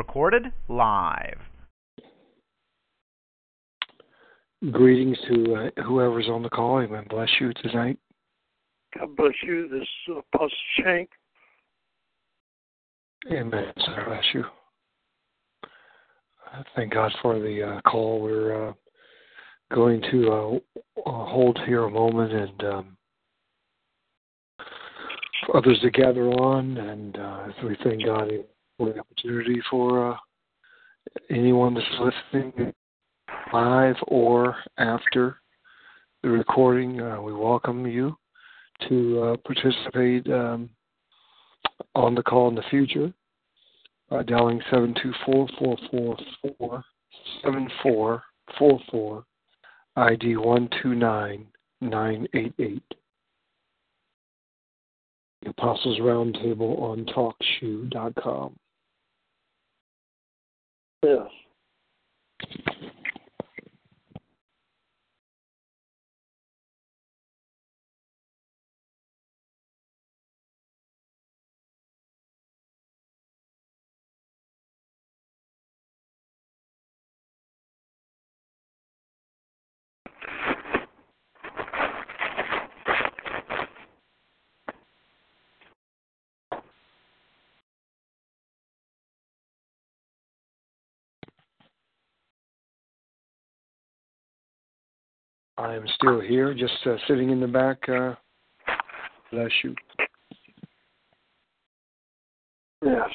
Recorded live. Greetings to uh, whoever's on the call. Amen. Bless you tonight. God bless you. This is Apostle Shank. Amen. God bless you. Uh, thank God for the uh, call. We're uh, going to uh, uh, hold here a moment and um, for others to gather on, and as we thank God for the opportunity for anyone that's listening live or after the recording, uh, we welcome you to uh, participate um, on the call in the future by dialing 724-444-7444, ID 129988. The Apostles Roundtable on TalkShoe.com. Yes. I am still here, just uh, sitting in the back. Uh, bless you. Yes.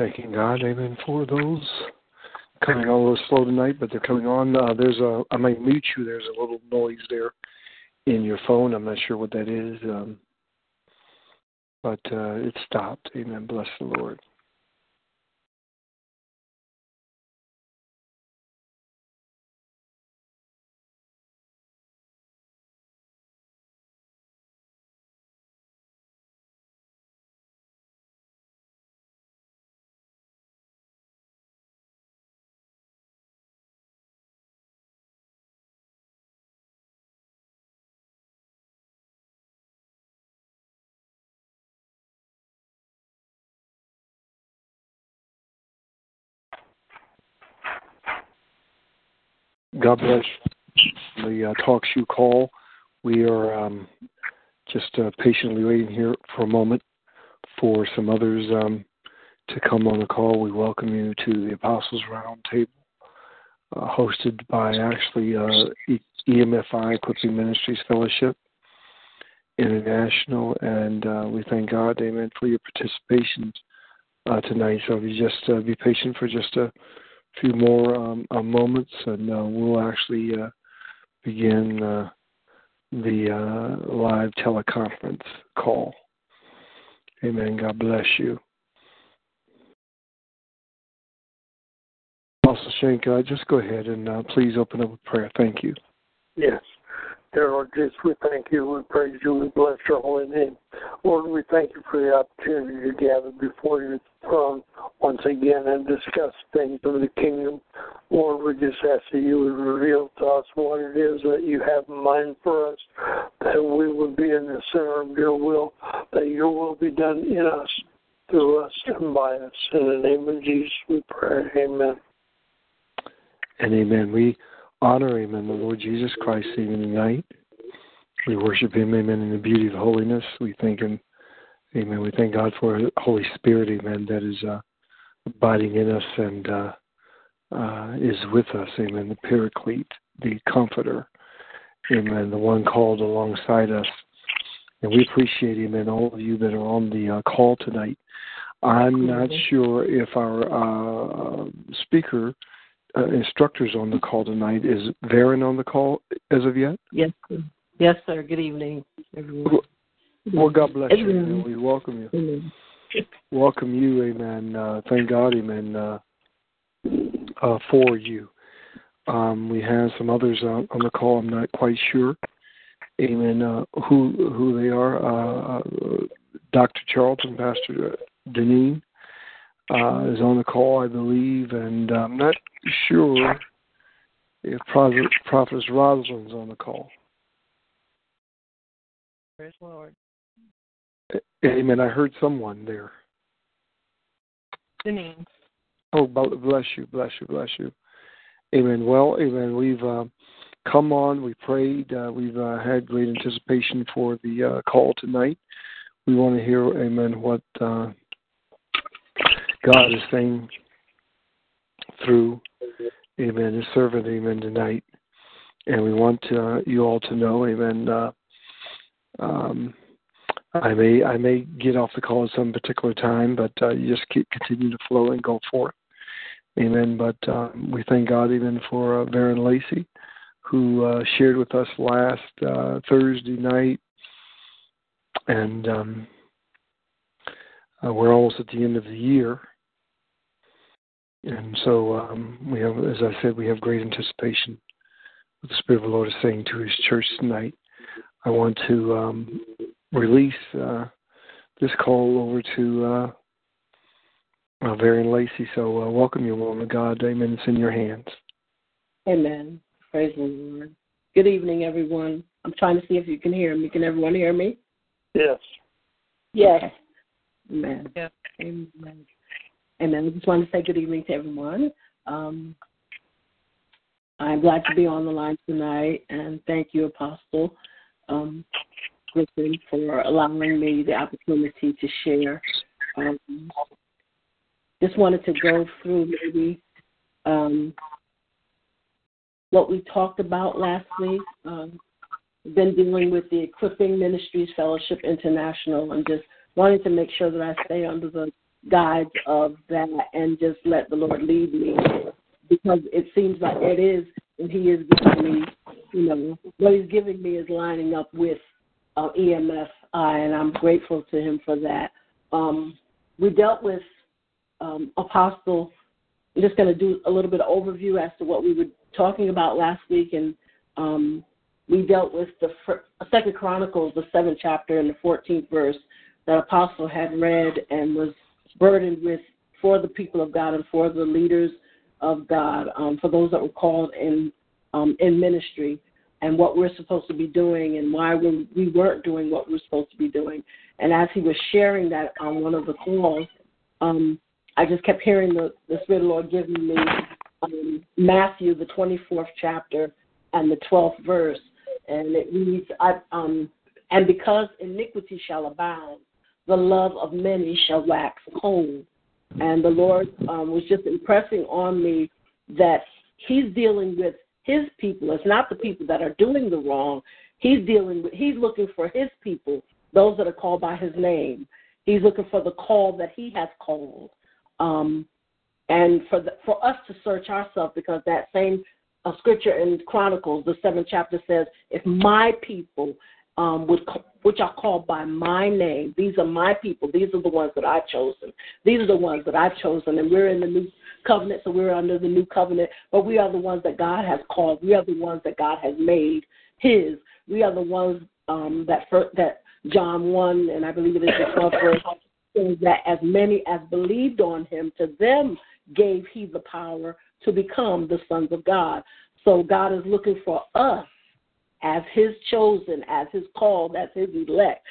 Thanking God, Amen, for those coming on a little slow tonight, but they're coming on. Uh, there's a, I might mute you. There's a little noise there in your phone. I'm not sure what that is, um, but uh, it stopped. Amen. Bless the Lord. God bless the uh, TalkShoe call. We are um, just uh, patiently waiting here for a moment for some others um, to come on the call. We welcome you to the Apostles Roundtable, uh, hosted by actually uh, EMFI Equipping Ministries Fellowship International, and uh, we thank God, Amen, for your participation uh, tonight. So, if you just be patient for just a few more um, uh, moments, and uh, we'll actually uh, begin uh, the uh, live teleconference call. Amen. God bless you. Apostle Shank, just go ahead and uh, please open up with prayer. Thank you. Yes. Dear Lord Jesus, we thank you, we praise you, we bless your holy name. Lord, we thank you for the opportunity to gather before your throne once again and discuss things of the kingdom. Lord, we just ask that you would reveal to us what it is that you have in mind for us, that we would be in the center of your will, that your will be done in us, through us, and by us. In the name of Jesus, we pray. Amen. And amen. We honor him in the Lord Jesus Christ even tonight. We worship him, amen, in the beauty of holiness. We thank him, amen. We thank God for the Holy Spirit, amen, that is uh, abiding in us and uh, uh, is with us, amen, the paraclete, the comforter, amen, the one called alongside us. And we appreciate, him, amen, all of you that are on the uh, call tonight. I'm not sure if our uh, speaker uh, instructors on the call tonight. Is Varen on the call as of yet? Yes, sir. Yes, sir. Good evening, everyone. Well, God bless you. Amen. We welcome you. Amen. Welcome you. Amen. Uh, thank God. Amen. Uh, uh, for you. Um, we have some others on, on the call. I'm not quite sure. Amen. Uh, who who they are? Uh, uh, Dr. Charlton, Pastor Deneen uh, is on the call, I believe, and I'm not sure if Prophet, Prophetess Rosalind's on the call. Praise the Lord. Amen. I heard someone there. Denise. Oh, bl- bless you, bless you, bless you. Amen. Well, amen. We've uh, come on. We prayed. Uh, we've uh, had great anticipation for the uh, call tonight. We want to hear, amen, what uh, God is saying through, amen, his servant, amen, tonight. And we want uh, you all to know, amen, uh, um, I may I may get off the call at some particular time, but uh, you just keep continue to flow and go for it. Amen. But um, we thank God even for uh, Varen Lacey, who uh, shared with us last uh, Thursday night, and um, uh, we're almost at the end of the year, and so um, we have, as I said, we have great anticipation. What the Spirit of the Lord is saying to His church tonight. I want to um, release uh, this call over to uh, uh, Varian Lacey. So, uh, welcome you, woman of God. Amen. It's in your hands. Amen. Praise the Lord. Good evening, everyone. I'm trying to see if you can hear me. Can everyone hear me? Yes. Yes. Amen. Amen. Amen. I just want to say good evening to everyone. Um, I'm glad to be on the line tonight, and thank you, Apostle um, Griffin, for allowing me the opportunity to share. Um, just wanted to go through maybe um, what we talked about last week. Um, been dealing with the Equipping Ministries Fellowship International and just wanted to make sure that I stay under the guides of that and just let the Lord lead me because it seems like it is, and He is giving me, you know, what He's giving me is lining up with uh, and I'm grateful to Him for that. Um, we dealt with um, Apostle. I'm just going to do a little bit of overview as to what we were talking about last week, and um, we dealt with the Second Chronicles, the seventh chapter and the 14th verse that Apostle had read and was burdened with for the people of God and for the leaders of God, um, for those that were called in um, in ministry, and what we're supposed to be doing, and why we, we weren't doing what we we're supposed to be doing. And as he was sharing that on one of the calls, um, I just kept hearing the, the Spirit of the Lord giving me um, Matthew, the 24th chapter, and the 12th verse. And it reads, I, um, And because iniquity shall abound, the love of many shall wax cold. And the Lord um, was just impressing on me that He's dealing with His people. It's not the people that are doing the wrong. He's dealing with, He's looking for His people, those that are called by His name. He's looking for the call that He has called. Um, and for the, for us to search ourselves, because that same uh, scripture in Chronicles, the seventh chapter says, "If my people, um, which, which are called by my name. These are my people. These are the ones that I've chosen. These are the ones that I've chosen, and we're in the new covenant, so we're under the new covenant. But we are the ones that God has called. We are the ones that God has made His. We are the ones um, that that John one, and I believe it is the 12th verse, that as many as believed on Him, to them gave He the power to become the sons of God. So God is looking for us as his chosen, as his called, as his elect,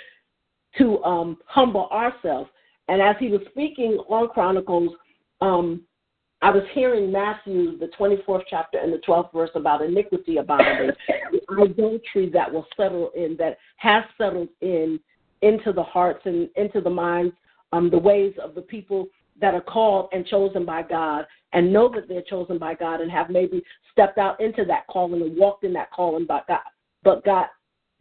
to um, humble ourselves. And as he was speaking on Chronicles, um, I was hearing Matthew, the 24th chapter and the 12th verse about iniquity abounding, idolatry that will settle in, that has settled in into the hearts and into the minds, um, the ways of the people that are called and chosen by God and know that they're chosen by God and have maybe stepped out into that calling and walked in that calling by God but got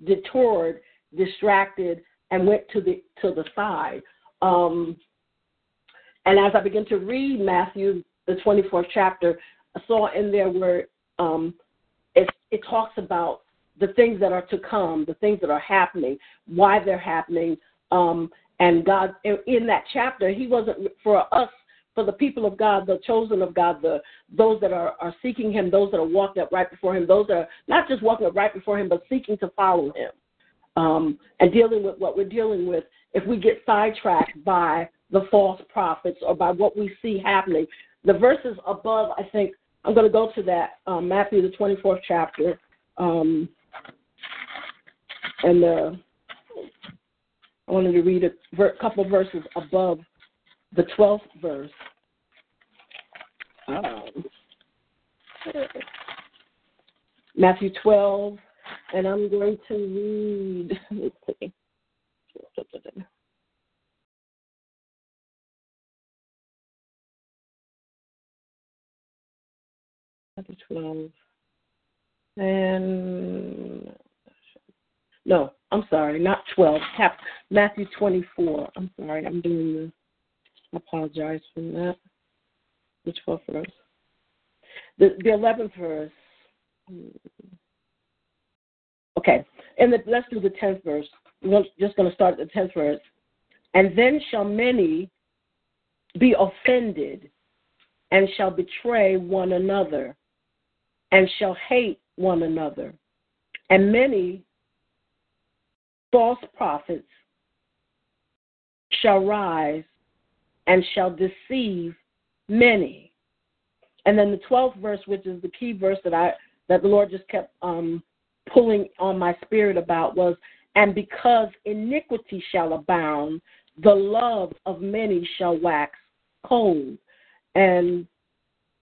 detoured, distracted, and went to the to the side. Um, and as I began to read Matthew, the 24th chapter, I saw in there where um, it, it talks about the things that are to come, the things that are happening, why they're happening. Um, and God, in that chapter, He wasn't for us for the people of God, the chosen of God, the those that are, are seeking Him, those that are walking up right before Him, those that are not just walking up right before Him, but seeking to follow Him, um, and dealing with what we're dealing with. If we get sidetracked by the false prophets or by what we see happening, the verses above, I think I'm going to go to that um, Matthew the 24th chapter, um, and uh, I wanted to read a ver- couple verses above the 12th verse. Um, Matthew 12, and I'm going to read. Let's see. Matthew 12. And no, I'm sorry, not 12. Matthew 24. I'm sorry, I'm doing the I apologize for that. The 12th verse. The, the 11th verse. Hmm. Okay. And the, let's do the 10th verse. We're just going to start at the 10th verse. And then shall many be offended and shall betray one another and shall hate one another. And many false prophets shall rise and shall deceive many. And then the 12th verse, which is the key verse that I that the Lord just kept um, pulling on my spirit about was, and because iniquity shall abound, the love of many shall wax cold. And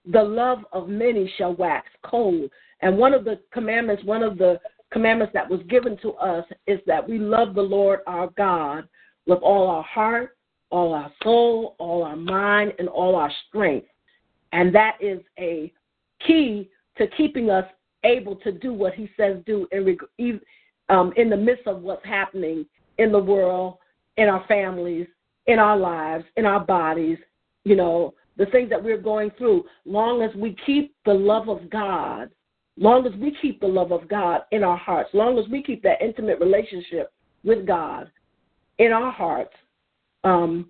the love of many shall wax cold. And one of the commandments, one of the commandments that was given to us is that we love the Lord our God with all our heart, all our soul, all our mind, and all our strength. And that is a key to keeping us able to do what He says do in, um, in the midst of what's happening in the world, in our families, in our lives, in our bodies, you know, the things that we're going through. Long as we keep the love of God, long as we keep the love of God in our hearts, long as we keep that intimate relationship with God in our hearts, um,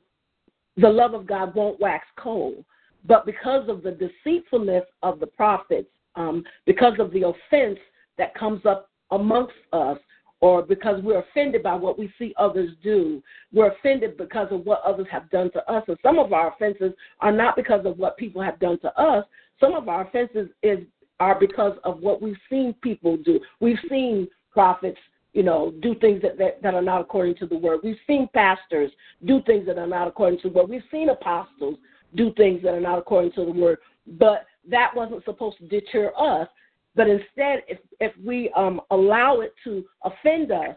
the love of God won't wax cold. But because of the deceitfulness of the prophets, um, because of the offense that comes up amongst us, or because we're offended by what we see others do, we're offended because of what others have done to us. And some of our offenses are not because of what people have done to us. Some of our offenses is are because of what we've seen people do. We've seen prophets you know, do things that, that, that are not according to the word. We've seen pastors do things that are not according to the word. We've seen apostles do things that are not according to the word. But that wasn't supposed to deter us. But instead, if, if we um, allow it to offend us,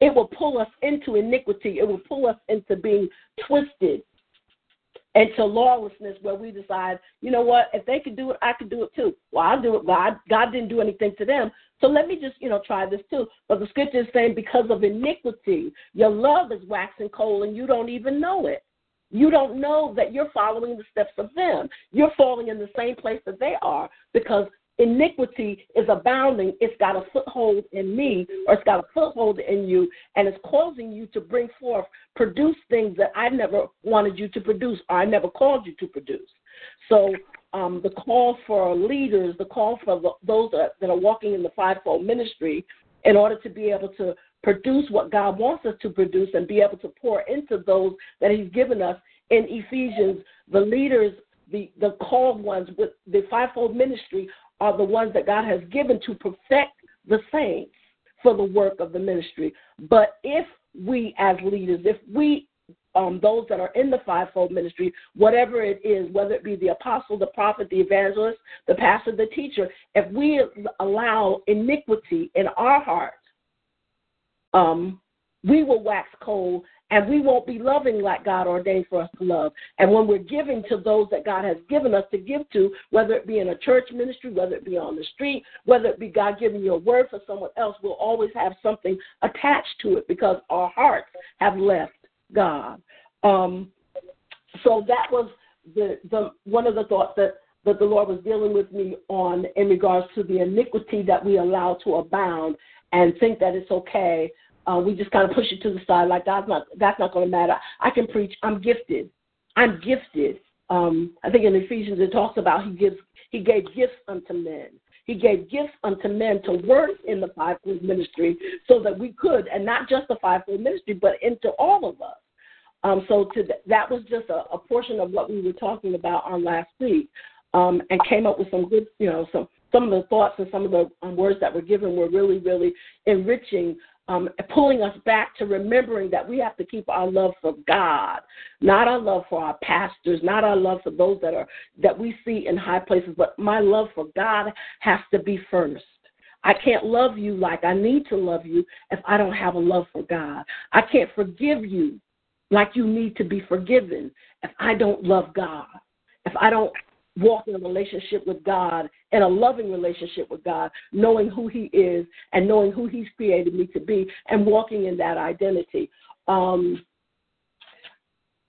it will pull us into iniquity. It will pull us into being twisted into lawlessness where we decide, you know what, if they could do it, I could do it too. Well, I'll do it. God, God didn't do anything to them. So let me just, you know, try this too. But the scripture is saying because of iniquity, your love is waxing cold and you don't even know it. You don't know that you're following the steps of them. You're falling in the same place that they are because iniquity is abounding, it's got a foothold in me or it's got a foothold in you, and it's causing you to bring forth, produce things that I never wanted you to produce or I never called you to produce. So um, the call for leaders, the call for the, those that, that are walking in the fivefold ministry, in order to be able to produce what God wants us to produce and be able to pour into those that He's given us in Ephesians, the leaders, the, the called ones with the fivefold ministry are the ones that God has given to perfect the saints for the work of the ministry. But if we as leaders, if we um, those that are in the fivefold ministry, whatever it is, whether it be the apostle, the prophet, the evangelist, the pastor, the teacher, if we allow iniquity in our hearts, um, we will wax cold and we won't be loving like God ordained for us to love. And when we're giving to those that God has given us to give to, whether it be in a church ministry, whether it be on the street, whether it be God giving you a word for someone else, we'll always have something attached to it because our hearts have left God. Um, so that was the, the one of the thoughts that, that the Lord was dealing with me on in regards to the iniquity that we allow to abound and think that it's okay uh, we just kind of push it to the side, like that's not that's not going to matter. I can preach. I'm gifted. I'm gifted. Um, I think in Ephesians it talks about he gives he gave gifts unto men. He gave gifts unto men to work in the fivefold ministry, so that we could, and not just the fivefold ministry, but into all of us. Um, so to th- that was just a, a portion of what we were talking about on last week, um, and came up with some good, you know, some some of the thoughts and some of the um, words that were given were really, really enriching um, pulling us back to remembering that we have to keep our love for God, not our love for our pastors, not our love for those that are that we see in high places, but my love for God has to be first. I can't love you like I need to love you if I don't have a love for God. I can't forgive you like you need to be forgiven if I don't love God. If I don't walk in a relationship with God, and a loving relationship with God, knowing who He is and knowing who He's created me to be, and walking in that identity. Um,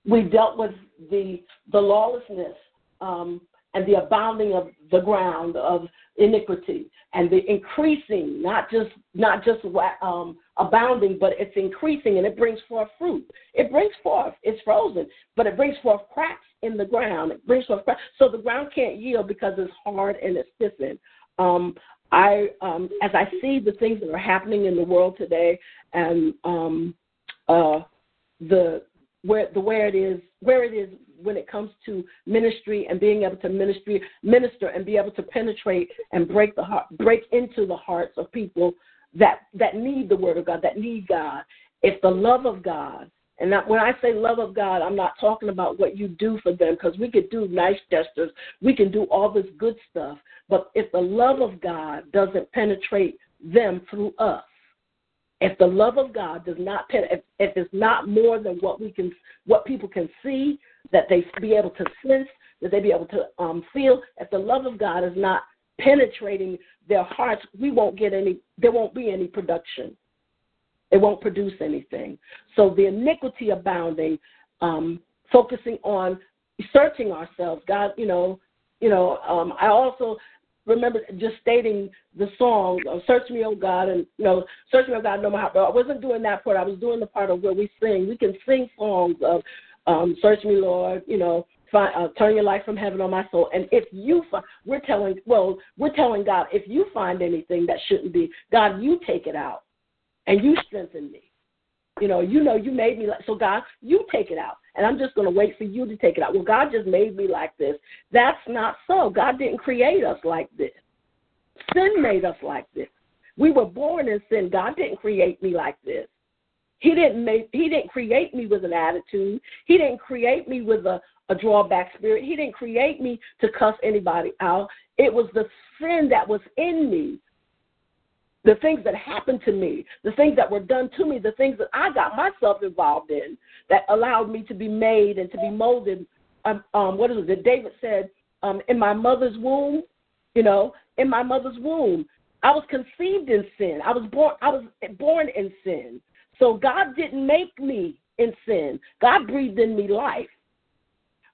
we dealt with the the lawlessness um, and the abounding of the ground of iniquity and the increasing, not just not just um, abounding, but it's increasing and it brings forth fruit. It brings forth. It's frozen, but it brings forth cracks in the ground. It brings forth cracks, so the ground can't yield because it's hard and it's stiffened. Um, I, um, as I see the things that are happening in the world today, and um, uh, the where the where it is where it is when it comes to ministry and being able to ministry minister and be able to penetrate and break the heart break into the hearts of people that that need the word of God, that need God. If the love of God, and that, when I say love of God, I'm not talking about what you do for them because we could do nice gestures, we can do all this good stuff. But if the love of God doesn't penetrate them through us, if the love of God does not if, if it's not more than what we can what people can see, that they be able to sense, that they be able to um, feel, if the love of God is not penetrating their hearts, we won't get any, there won't be any production. It won't produce anything. So the iniquity abounding, um, focusing on searching ourselves. God, you know, you know, um, I also remember just stating the song, uh, "Search Me, O God," and you know, "Search Me, O God, no matter." But I wasn't doing that part. I was doing the part of where we sing. We can sing songs of um, "Search Me, Lord," you know, find, uh, turn your light from heaven on my soul. And if you, find, we're telling, well, we're telling God, if you find anything that shouldn't be, God, you take it out, and you strengthen me. You know, you know, you made me like so. God, you take it out, and I'm just going to wait for you to take it out. Well, God just made me like this. That's not so. God didn't create us like this. Sin made us like this. We were born in sin. God didn't create me like this. He didn't make he didn't create me with an attitude. He didn't create me with a, a drawback spirit. He didn't create me to cuss anybody out. It was the sin that was in me. The things that happened to me, the things that were done to me, the things that I got myself involved in that allowed me to be made and to be molded. Um, um, what is it? That David said, um, in my mother's womb, you know, in my mother's womb, I was conceived in sin. I was born. I was born in sin. So God didn't make me in sin. God breathed in me life.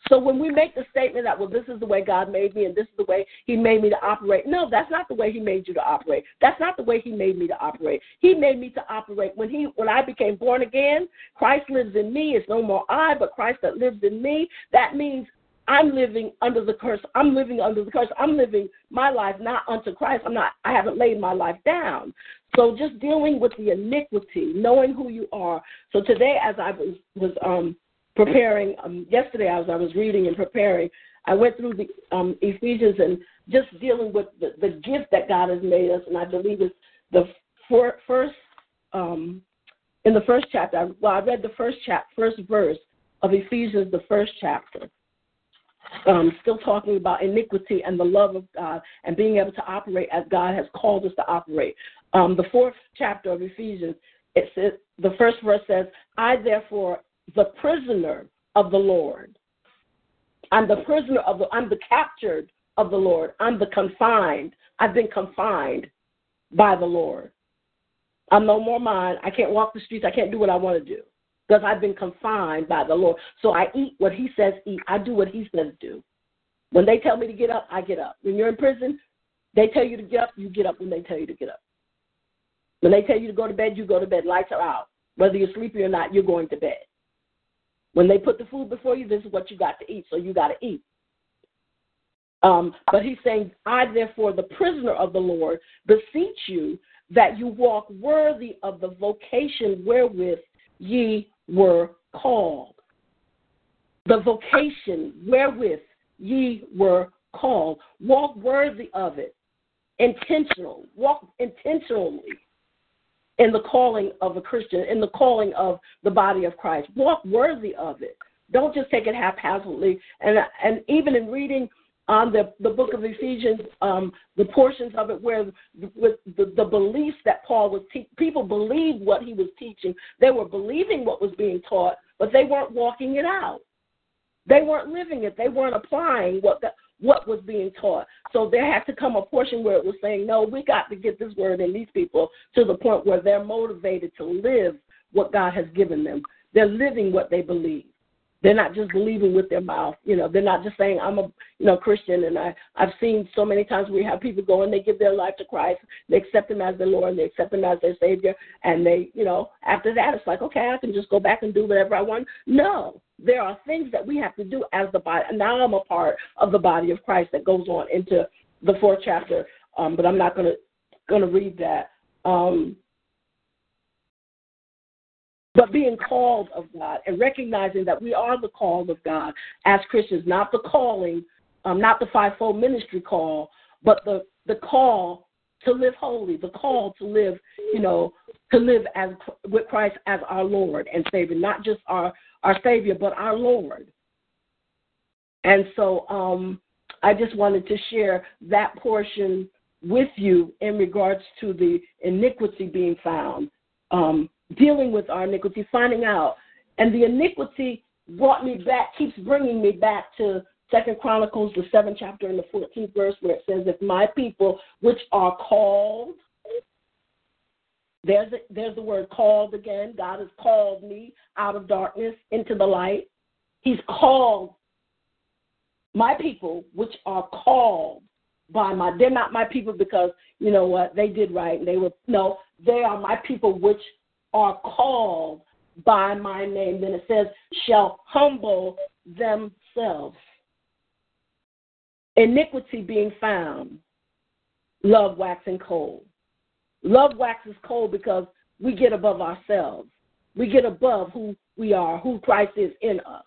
So when we make the statement that, well, this is the way God made me and this is the way He made me to operate, no, that's not the way He made you to operate. That's not the way He made me to operate. He made me to operate when He when I became born again, Christ lives in me. It's no more I, but Christ that lives in me. That means I'm living under the curse. I'm living under the curse. I'm living my life not unto Christ. I'm not I haven't laid my life down. So just dealing with the iniquity, knowing who you are. So today as I was was um preparing um, yesterday as I was reading and preparing, I went through the um, Ephesians and just dealing with the, the gift that God has made us, and I believe it's the for, first um, in the first chapter. Well, I read the first chap, first verse of Ephesians, the first chapter. Um, still talking about iniquity and the love of God and being able to operate as God has called us to operate. Um, the fourth chapter of Ephesians, it says the first verse says, "I therefore, the prisoner of the Lord. I'm the prisoner of the, I'm the captured of the Lord. I'm the confined. I've been confined by the Lord. I'm no more mine. I can't walk the streets. I can't do what I want to do because I've been confined by the Lord. So I eat what He says eat. I do what He says do. When they tell me to get up, I get up. When you're in prison, they tell you to get up, you get up when they tell you to get up. When they tell you to go to bed, you go to bed. Lights are out. Whether you're sleepy or not, you're going to bed. When they put the food before you, this is what you got to eat, so you got to eat. Um, but he's saying, I, therefore, the prisoner of the Lord, beseech you that you walk worthy of the vocation wherewith ye were called. The vocation wherewith ye were called. Walk worthy of it. Intentional. Walk intentionally in the calling of a Christian, in the calling of the body of Christ. Walk worthy of it. Don't just take it haphazardly. And and even in reading on the, the book of Ephesians, um, the portions of it where with the, the beliefs that Paul was teaching, people believed what he was teaching. They were believing what was being taught, but they weren't walking it out. They weren't living it. They weren't applying what the, what was being taught. So there had to come a portion where it was saying, no, we got to get this word in these people to the point where they're motivated to live what God has given them. They're living what they believe. They're not just believing with their mouth. You know, they're not just saying I'm a you know Christian. And I I've seen so many times we have people go and they give their life to Christ, they accept Him as their Lord, and they accept Him as their Savior, and they you know after that it's like okay I can just go back and do whatever I want. No, there are things that we have to do as the body. Now I'm a part of the body of Christ that goes on into the fourth chapter, um, but I'm not going to going to read that. Um, but being called of God and recognizing that we are the called of God as Christians, not the calling, um, not the fivefold ministry call, but the the call to live holy, the call to live, you know, to live as with Christ as our Lord and Savior, not just our our Savior, but our Lord. And so um, I just wanted to share that portion with you in regards to the iniquity being found, um, dealing with our iniquity, finding out. And the iniquity brought me back, keeps bringing me back to Second Chronicles, the seventh chapter and the 14th verse, where it says, If my people, which are called, there's, a, there's the word called again. God has called me out of darkness into the light. He's called my people, which are called by my, they're not my people because, you know what, they did right. and They were, no, they are my people, which are called by my name. Then it says, shall humble themselves. Iniquity being found, love waxing cold. Love waxes cold because we get above ourselves. We get above who we are, who Christ is in us.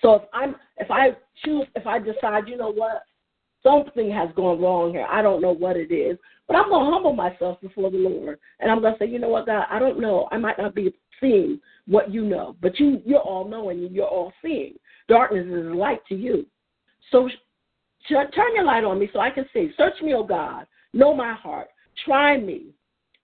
So if I'm if I choose if I decide, you know what, something has gone wrong here. I don't know what it is. But I'm gonna humble myself before the Lord. And I'm gonna say, you know what, God, I don't know. I might not be seeing what you know, but you you're all knowing and you're all seeing. Darkness is light to you. So turn your light on me so I can see. Search me, O God. Know my heart. Try me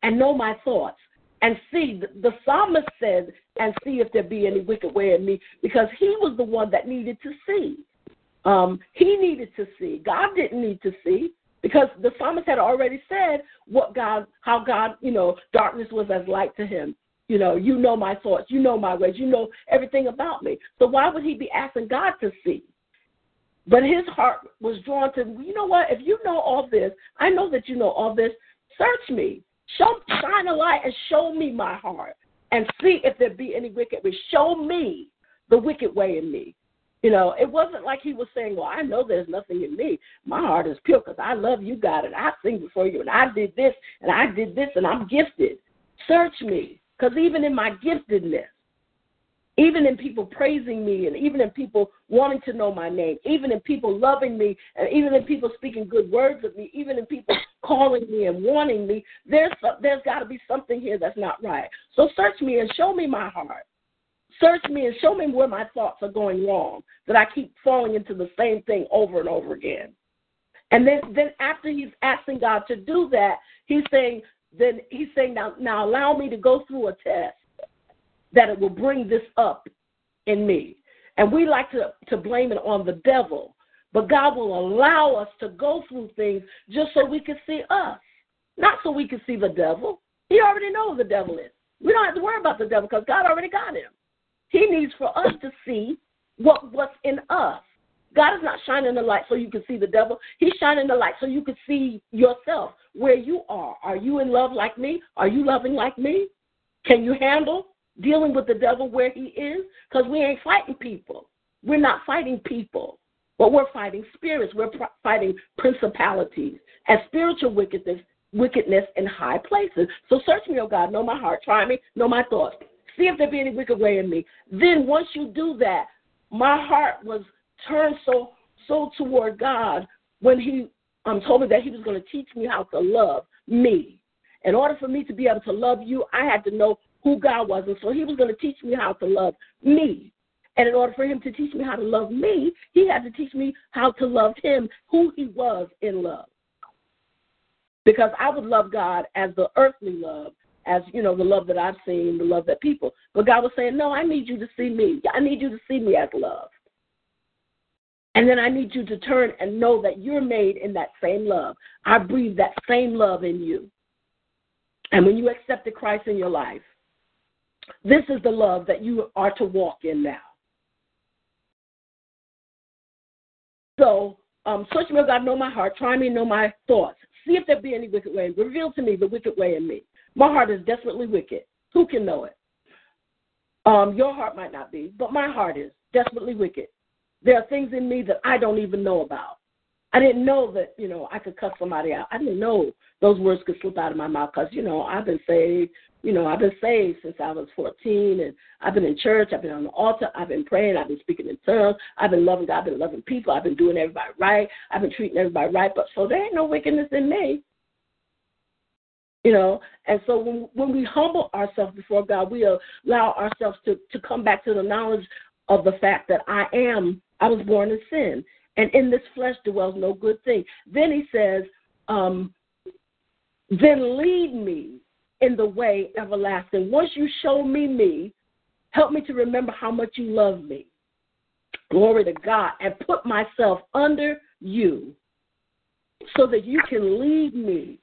and know my thoughts and see. The psalmist said, and see if there be any wicked way in me, because he was the one that needed to see. Um, he needed to see. God didn't need to see because the psalmist had already said what God, how God, you know, darkness was as light to him. You know, you know my thoughts, you know my ways, you know everything about me. So why would he be asking God to see? But his heart was drawn to, you know what? If you know all this, I know that you know all this. Search me, show, shine a light, and show me my heart, and see if there be any wicked way. Show me the wicked way in me. You know, it wasn't like he was saying, Well, I know there's nothing in me. My heart is pure because I love you, God, and I sing before you, and I did this, and I did this, and I'm gifted. Search me because even in my giftedness, even in people praising me, and even in people wanting to know my name, even in people loving me, and even in people speaking good words of me, even in people calling me and wanting me, there's there's got to be something here that's not right. So search me and show me my heart. Search me and show me where my thoughts are going wrong, that I keep falling into the same thing over and over again. And then, then after he's asking God to do that, he's saying, then he's saying, now, now allow me to go through a test that it will bring this up in me. And we like to, to blame it on the devil, but God will allow us to go through things just so we can see us, not so we can see the devil. He already knows the devil is. We don't have to worry about the devil because God already got him. He needs for us to see what what's in us. God is not shining the light so you can see the devil. He's shining the light so you can see yourself where you are. Are you in love like me? Are you loving like me? Can you handle dealing with the devil where he is? Because we ain't fighting people. We're not fighting people, but we're fighting spirits. We're pr- fighting principalities and spiritual wickedness, wickedness in high places. So search me, oh God, know my heart, try me, know my thoughts. See if there be any wicked way in me. Then once you do that, my heart was turned so so toward God when He um, told me that He was going to teach me how to love me. In order for me to be able to love you, I had to know who God was, and so He was going to teach me how to love me. And in order for Him to teach me how to love me, He had to teach me how to love Him, who He was in love. Because I would love God as the earthly love, as you know the love that I've seen, the love that people. But God was saying, no, I need you to see me. I need you to see me as love. And then I need you to turn and know that you're made in that same love. I breathe that same love in you. And when you accepted Christ in your life, this is the love that you are to walk in now. So, um, search me, God, know my heart. Try me, know my thoughts. See if there be any wicked way. Reveal to me the wicked way in me. My heart is desperately wicked. Who can know it? Um, your heart might not be, but my heart is desperately wicked. There are things in me that I don't even know about. I didn't know that, you know, I could cuss somebody out. I didn't know those words could slip out of my mouth because, you know, I've been saved. You know, I've been saved since I was 14, and I've been in church. I've been on the altar. I've been praying. I've been speaking in tongues. I've been loving God. I've been loving people. I've been doing everybody right. I've been treating everybody right. But so there ain't no wickedness in me. You know, and so when when we humble ourselves before God, we allow ourselves to to come back to the knowledge of the fact that I am I was born in sin, and in this flesh dwells no good thing. Then he says, um, then lead me in the way everlasting. Once you show me me, help me to remember how much you love me. Glory to God, and put myself under you so that you can lead me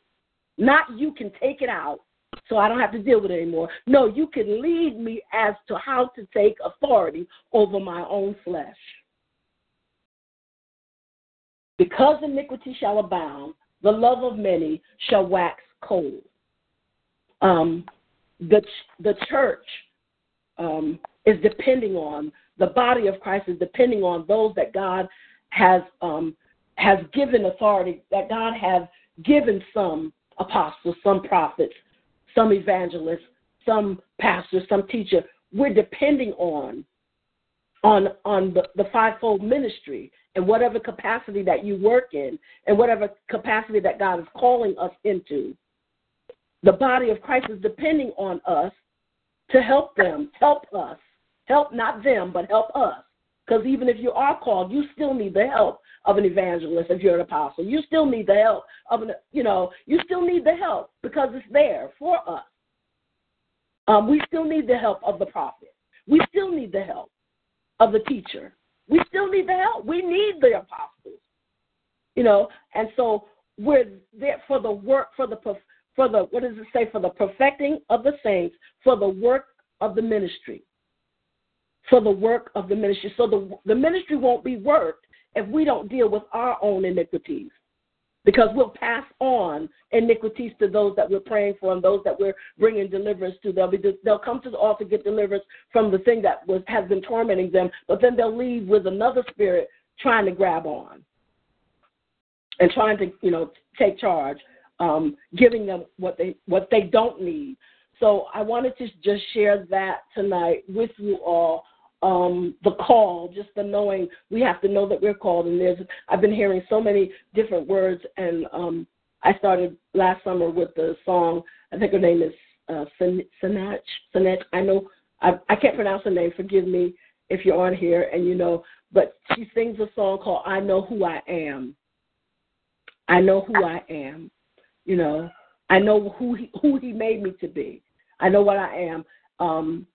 not you can take it out so I don't have to deal with it anymore. No, you can lead me as to how to take authority over my own flesh. Because iniquity shall abound, the love of many shall wax cold. Um, the the church um, is depending on the body of Christ is depending on those that God has um, has given authority that God has given some apostles, some prophets, some evangelists, some pastors, some teacher. We're depending on on on the, the fivefold ministry and whatever capacity that you work in and whatever capacity that God is calling us into. The body of Christ is depending on us to help them, help us, help not them, but help us. Because even if you are called, you still need the help of an evangelist if you're an apostle. You still need the help of an, you know, you still need the help because it's there for us. Um, we still need the help of the prophet. We still need the help of the teacher. We still need the help. We need the apostles, you know, and so we're there for the work for the for the what does it say? For the perfecting of the saints, for the work of the ministry. For the work of the ministry. So the the ministry won't be worked if we don't deal with our own iniquities because we'll pass on iniquities to those that we're praying for and those that we're bringing deliverance to. They'll be they'll come to the altar get deliverance from the thing that was has been tormenting them, but then they'll leave with another spirit trying to grab on and trying to you know take charge, um, giving them what they what they don't need. So I wanted to just share that tonight with you all um, the call, just the knowing we have to know that we're called. And there's I've been hearing so many different words, and um, I started last summer with the song. I think her name is uh, Sinach. Sinach. I know I, I can't pronounce her name. Forgive me if you're on here and you know. But she sings a song called "I Know Who I Am." I know who I am. You know, I know who he, who he made me to be. I know what I am. Um,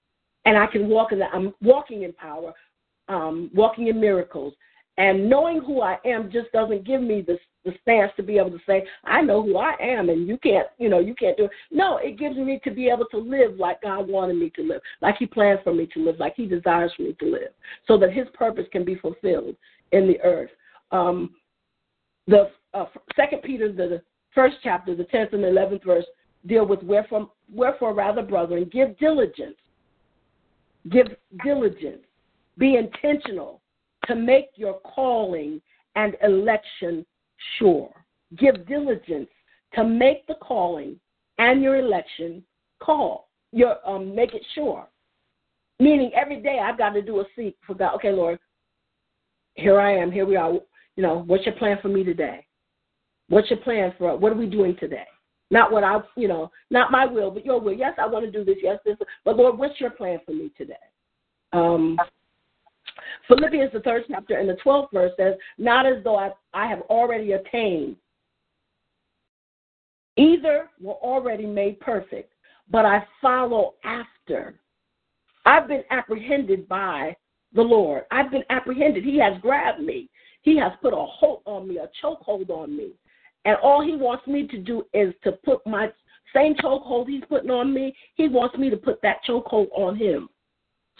and I can walk in that. I'm walking in power, um, walking in miracles, and knowing who I am just doesn't give me the the stance to be able to say I know who I am, and you can't, you know, you can't do it. No, it gives me to be able to live like God wanted me to live, like He plans for me to live, like He desires for me to live, so that His purpose can be fulfilled in the earth. Um, the uh, Second Peter, the first chapter, the tenth and eleventh verse, deal with wherefore, wherefore rather, brethren, give diligence Give diligence. Be intentional to make your calling and election sure. Give diligence to make the calling and your election call. Your um, make it sure. Meaning every day I've got to do a seek for God. Okay, Lord, here I am. Here we are. You know, what's your plan for me today? What's your plan for what are we doing today? Not what I, you know, not my will, but your will. Yes, I want to do this. Yes, this. But Lord, what's your plan for me today? Um, Philippians, the third chapter, and the 12th verse says, Not as though I, I have already attained. Either were already made perfect, but I follow after. I've been apprehended by the Lord. I've been apprehended. He has grabbed me. He has put a hold on me, a chokehold on me. And all he wants me to do is to put my same chokehold he's putting on me, he wants me to put that chokehold on him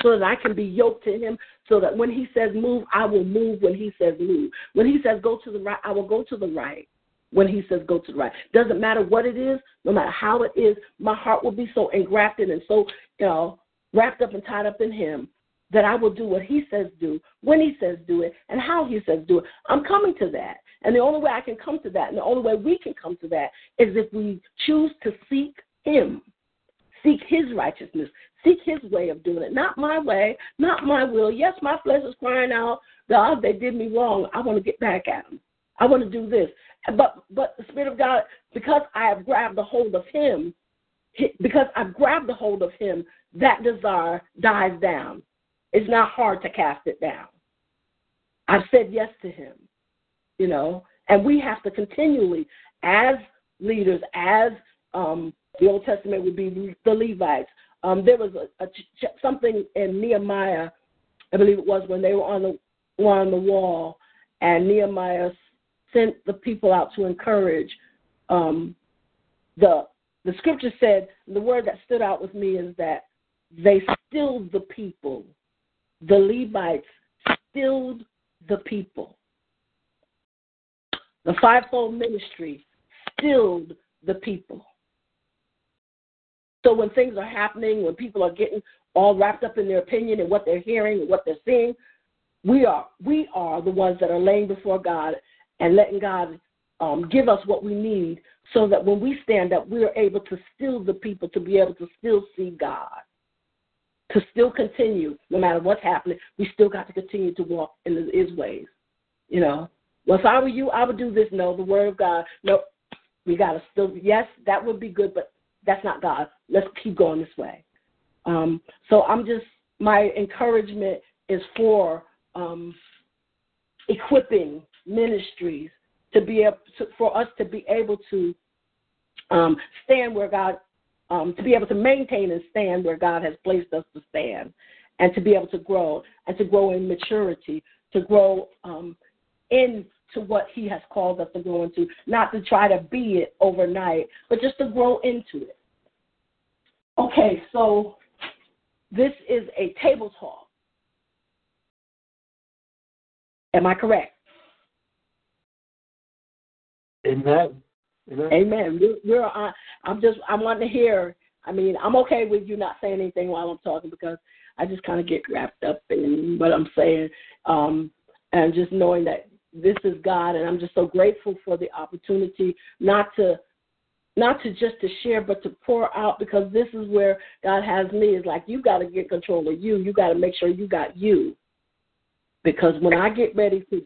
so that I can be yoked to him, so that when he says move, I will move when he says move. When he says go to the right, I will go to the right. When he says go to the right, doesn't matter what it is, no matter how it is, my heart will be so engrafted and so you know wrapped up and tied up in him that I will do what he says do, when he says do it, and how he says do it. I'm coming to that. And the only way I can come to that, and the only way we can come to that, is if we choose to seek him, seek his righteousness, seek his way of doing it. Not my way, not my will. Yes, my flesh is crying out, God, they did me wrong. I want to get back at them. I want to do this. But but the Spirit of God, because I have grabbed a hold of him, because I've grabbed a hold of him, that desire dies down. It's not hard to cast it down. I've said yes to him, you know, and we have to continually, as leaders, as um, the Old Testament would be the Levites. Um, there was a, a something in Nehemiah, I believe it was when they were on the were on the wall, and Nehemiah sent the people out to encourage. Um, the the scripture said the word that stood out with me is that they stilled the people the Levites stilled the people. The fivefold ministry stilled the people. So when things are happening, when people are getting all wrapped up in their opinion and what they're hearing and what they're seeing, we are we are the ones that are laying before God and letting God um, give us what we need so that when we stand up, we are able to still the people to be able to still see God to still continue, no matter what's happening, we still got to continue to walk in His ways. You know, well, if I were you, I would do this. No, the Word of God. No, we got to still. Yes, that would be good, but that's not God. Let's keep going this way. Um, so I'm just my encouragement is for um, equipping ministries to be able to, for us to be able to um, stand where God um, to be able to maintain and stand where God has placed us to stand, and to be able to grow and to grow in maturity, to grow um, in to what He has called us to grow into, not to try to be it overnight, but just to grow into it. Okay, so this is a table talk. Am I correct? Amen. Amen. Amen. We're, we're, uh, I'm just, I want to hear. I mean, I'm okay with you not saying anything while I'm talking because I just kind of get wrapped up in what I'm saying, um, and just knowing that this is God, and I'm just so grateful for the opportunity not to, not to just to share, but to pour out because this is where God has me. Is like you got to get control of you. You got to make sure you got you. Because when I get ready to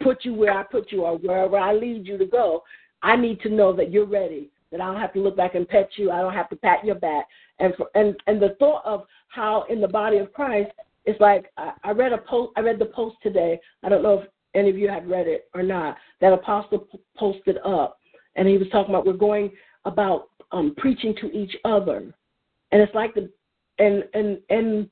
put you where I put you or wherever I lead you to go, I need to know that you're ready. That I don't have to look back and pet you. I don't have to pat your back. And for, and and the thought of how in the body of Christ, it's like I, I read a post. I read the post today. I don't know if any of you have read it or not. That apostle posted up, and he was talking about we're going about um, preaching to each other, and it's like the and and and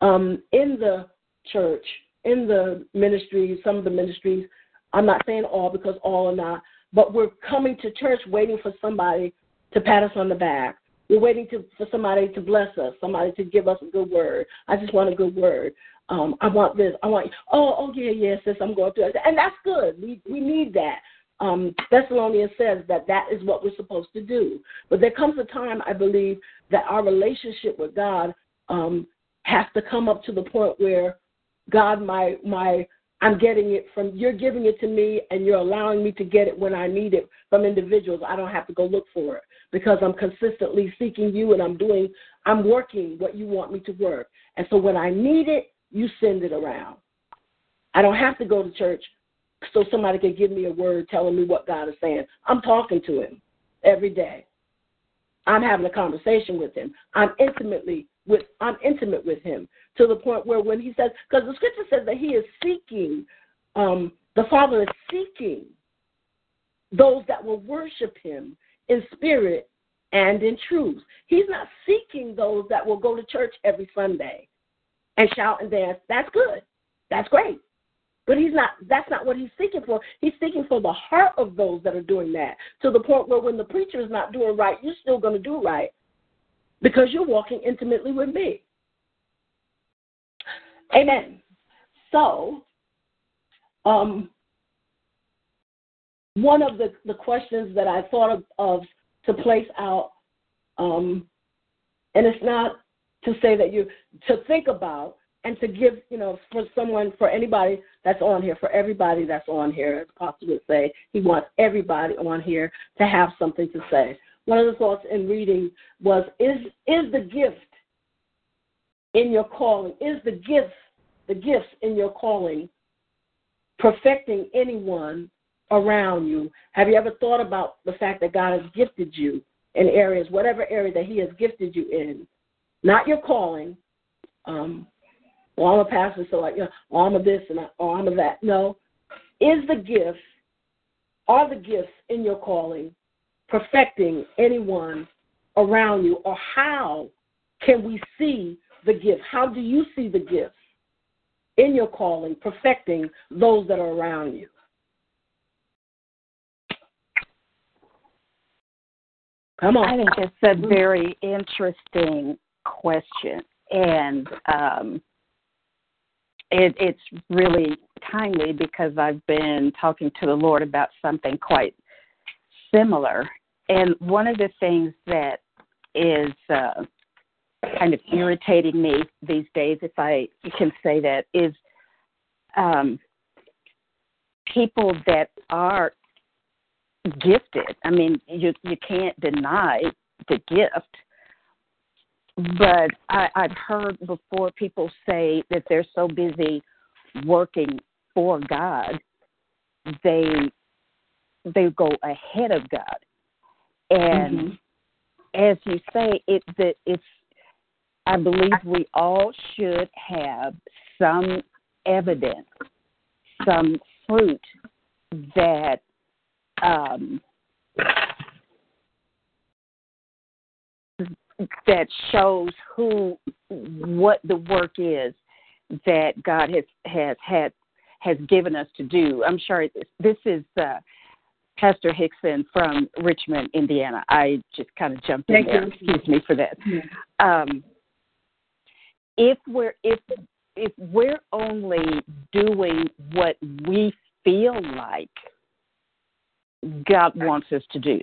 um, in the church in the ministries, some of the ministries, I'm not saying all because all are not, but we're coming to church waiting for somebody to pat us on the back. We're waiting to, for somebody to bless us, somebody to give us a good word. I just want a good word. Um, I want this. I want. Oh, oh yeah, yeah, sis. I'm going through it, and that's good. We we need that. Um, Thessalonians says that that is what we're supposed to do. But there comes a time, I believe, that our relationship with God um, has to come up to the point where God, my my I'm getting it from you're giving it to me and you're allowing me to get it when I need it from individuals. I don't have to go look for it because I'm consistently seeking you and I'm doing I'm working what you want me to work. And so when I need it, you send it around. I don't have to go to church so somebody can give me a word telling me what God is saying. I'm talking to him every day. I'm having a conversation with him. I'm intimately with I'm intimate with him to the point where when he says because the scripture says that he is seeking um, the Father is seeking those that will worship him in spirit and in truth. He's not seeking those that will go to church every Sunday and shout and dance. That's good. That's great. But he's not that's not what he's seeking for. He's seeking for the heart of those that are doing that. To the point where when the preacher is not doing right, you're still gonna do right because you're walking intimately with me. Amen. So, um, one of the, the questions that I thought of, of to place out, um, and it's not to say that you, to think about and to give, you know, for someone, for anybody that's on here, for everybody that's on here, as Apostle would say, he wants everybody on here to have something to say. One of the thoughts in reading was is is the gift in your calling is the gift the gifts in your calling perfecting anyone around you? Have you ever thought about the fact that god has gifted you in areas whatever area that he has gifted you in not your calling um well i'm a pastor so like you know oh, i'm a this and I, oh, i'm a that no is the gift are the gifts in your calling perfecting anyone around you? Or how can we see the gift? How do you see the gifts in your calling perfecting those that are around you? Come on. I think it's a very interesting question, and um, it, it's really timely because I've been talking to the Lord about something quite similar. And one of the things that is uh, kind of irritating me these days, if I can say that, is um, people that are gifted. I mean, you you can't deny the gift, but I, I've heard before people say that they're so busy working for God, they they go ahead of God. And mm-hmm. as you say, it that it's I believe we all should have some evidence, some fruit that um, that shows who what the work is that God has has had has given us to do. I'm sure this is uh, Pastor Hickson from Richmond, Indiana. I just kind of jumped Thank in there. you. Excuse me for that. Um, if we're if if we're only doing what we feel like God wants us to do,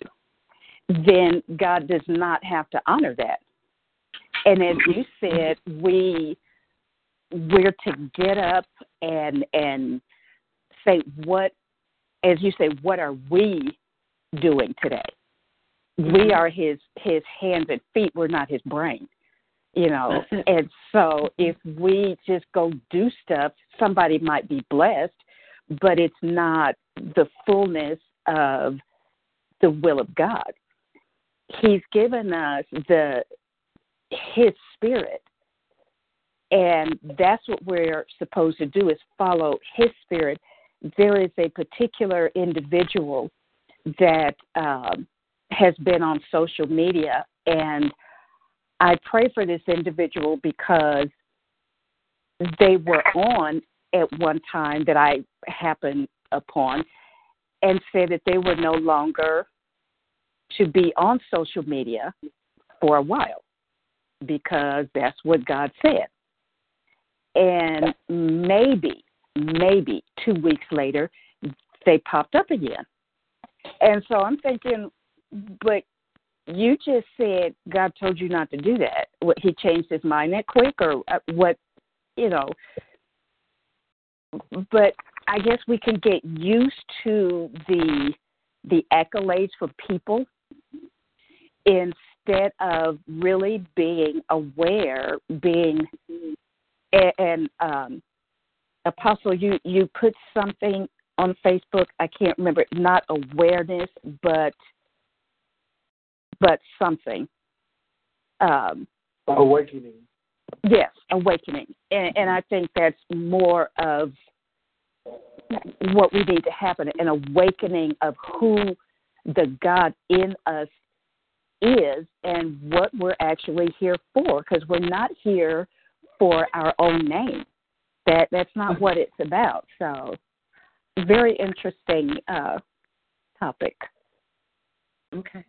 then God does not have to honor that. And as you said, we we're to get up and and say what as you say, what are we doing today? We mm-hmm. are his his hands and feet, we're not his brain. You know. And so if we just go do stuff, somebody might be blessed, but it's not the fullness of the will of God. He's given us the his spirit. And that's what we're supposed to do is follow his spirit. There is a particular individual that um, has been on social media and i pray for this individual because they were on at one time that i happened upon and said that they were no longer to be on social media for a while because that's what God said. And maybe, maybe two weeks later, they popped up again. And so I'm thinking, but you just said God told you not to do that. What he changed his mind that quick, or uh, what? You know. But I guess we can get used to the the accolades for people instead of really being aware, being and, and um, Apostle, you you put something on Facebook. I can't remember. Not awareness, but but something. Um, Awakening. Yes, awakening, and, and I think that's more of what we need to happen an awakening of who the God in us is and what we're actually here for because we're not here for our own name that that's not what it's about so very interesting uh topic Okay.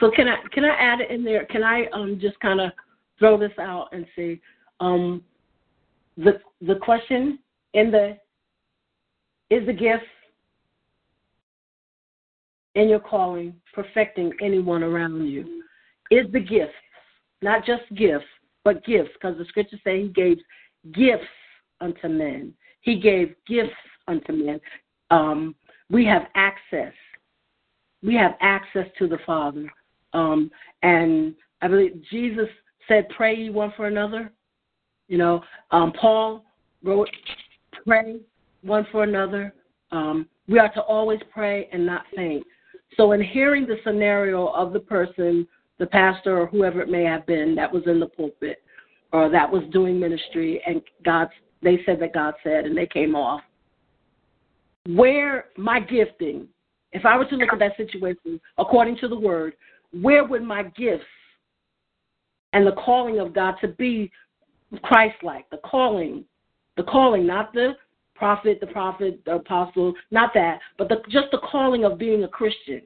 So can I can I add it in there? Can I um just kind of throw this out and see um the the question in the is the gift in your calling perfecting anyone around you? Is the gift not just gifts but gifts because the scriptures say he gave gifts unto men. He gave gifts unto men. Um, we have access. We have access to the Father. Um, and I believe Jesus said, Pray ye one for another. You know, um, Paul wrote, Pray one for another. Um, we are to always pray and not faint. So, in hearing the scenario of the person, the pastor, or whoever it may have been that was in the pulpit or that was doing ministry, and God, they said that God said, and they came off. Where my gifting, if I were to look at that situation according to the word, where would my gifts and the calling of God to be Christ like, the calling, the calling, not the prophet, the prophet, the apostle, not that, but the, just the calling of being a Christian,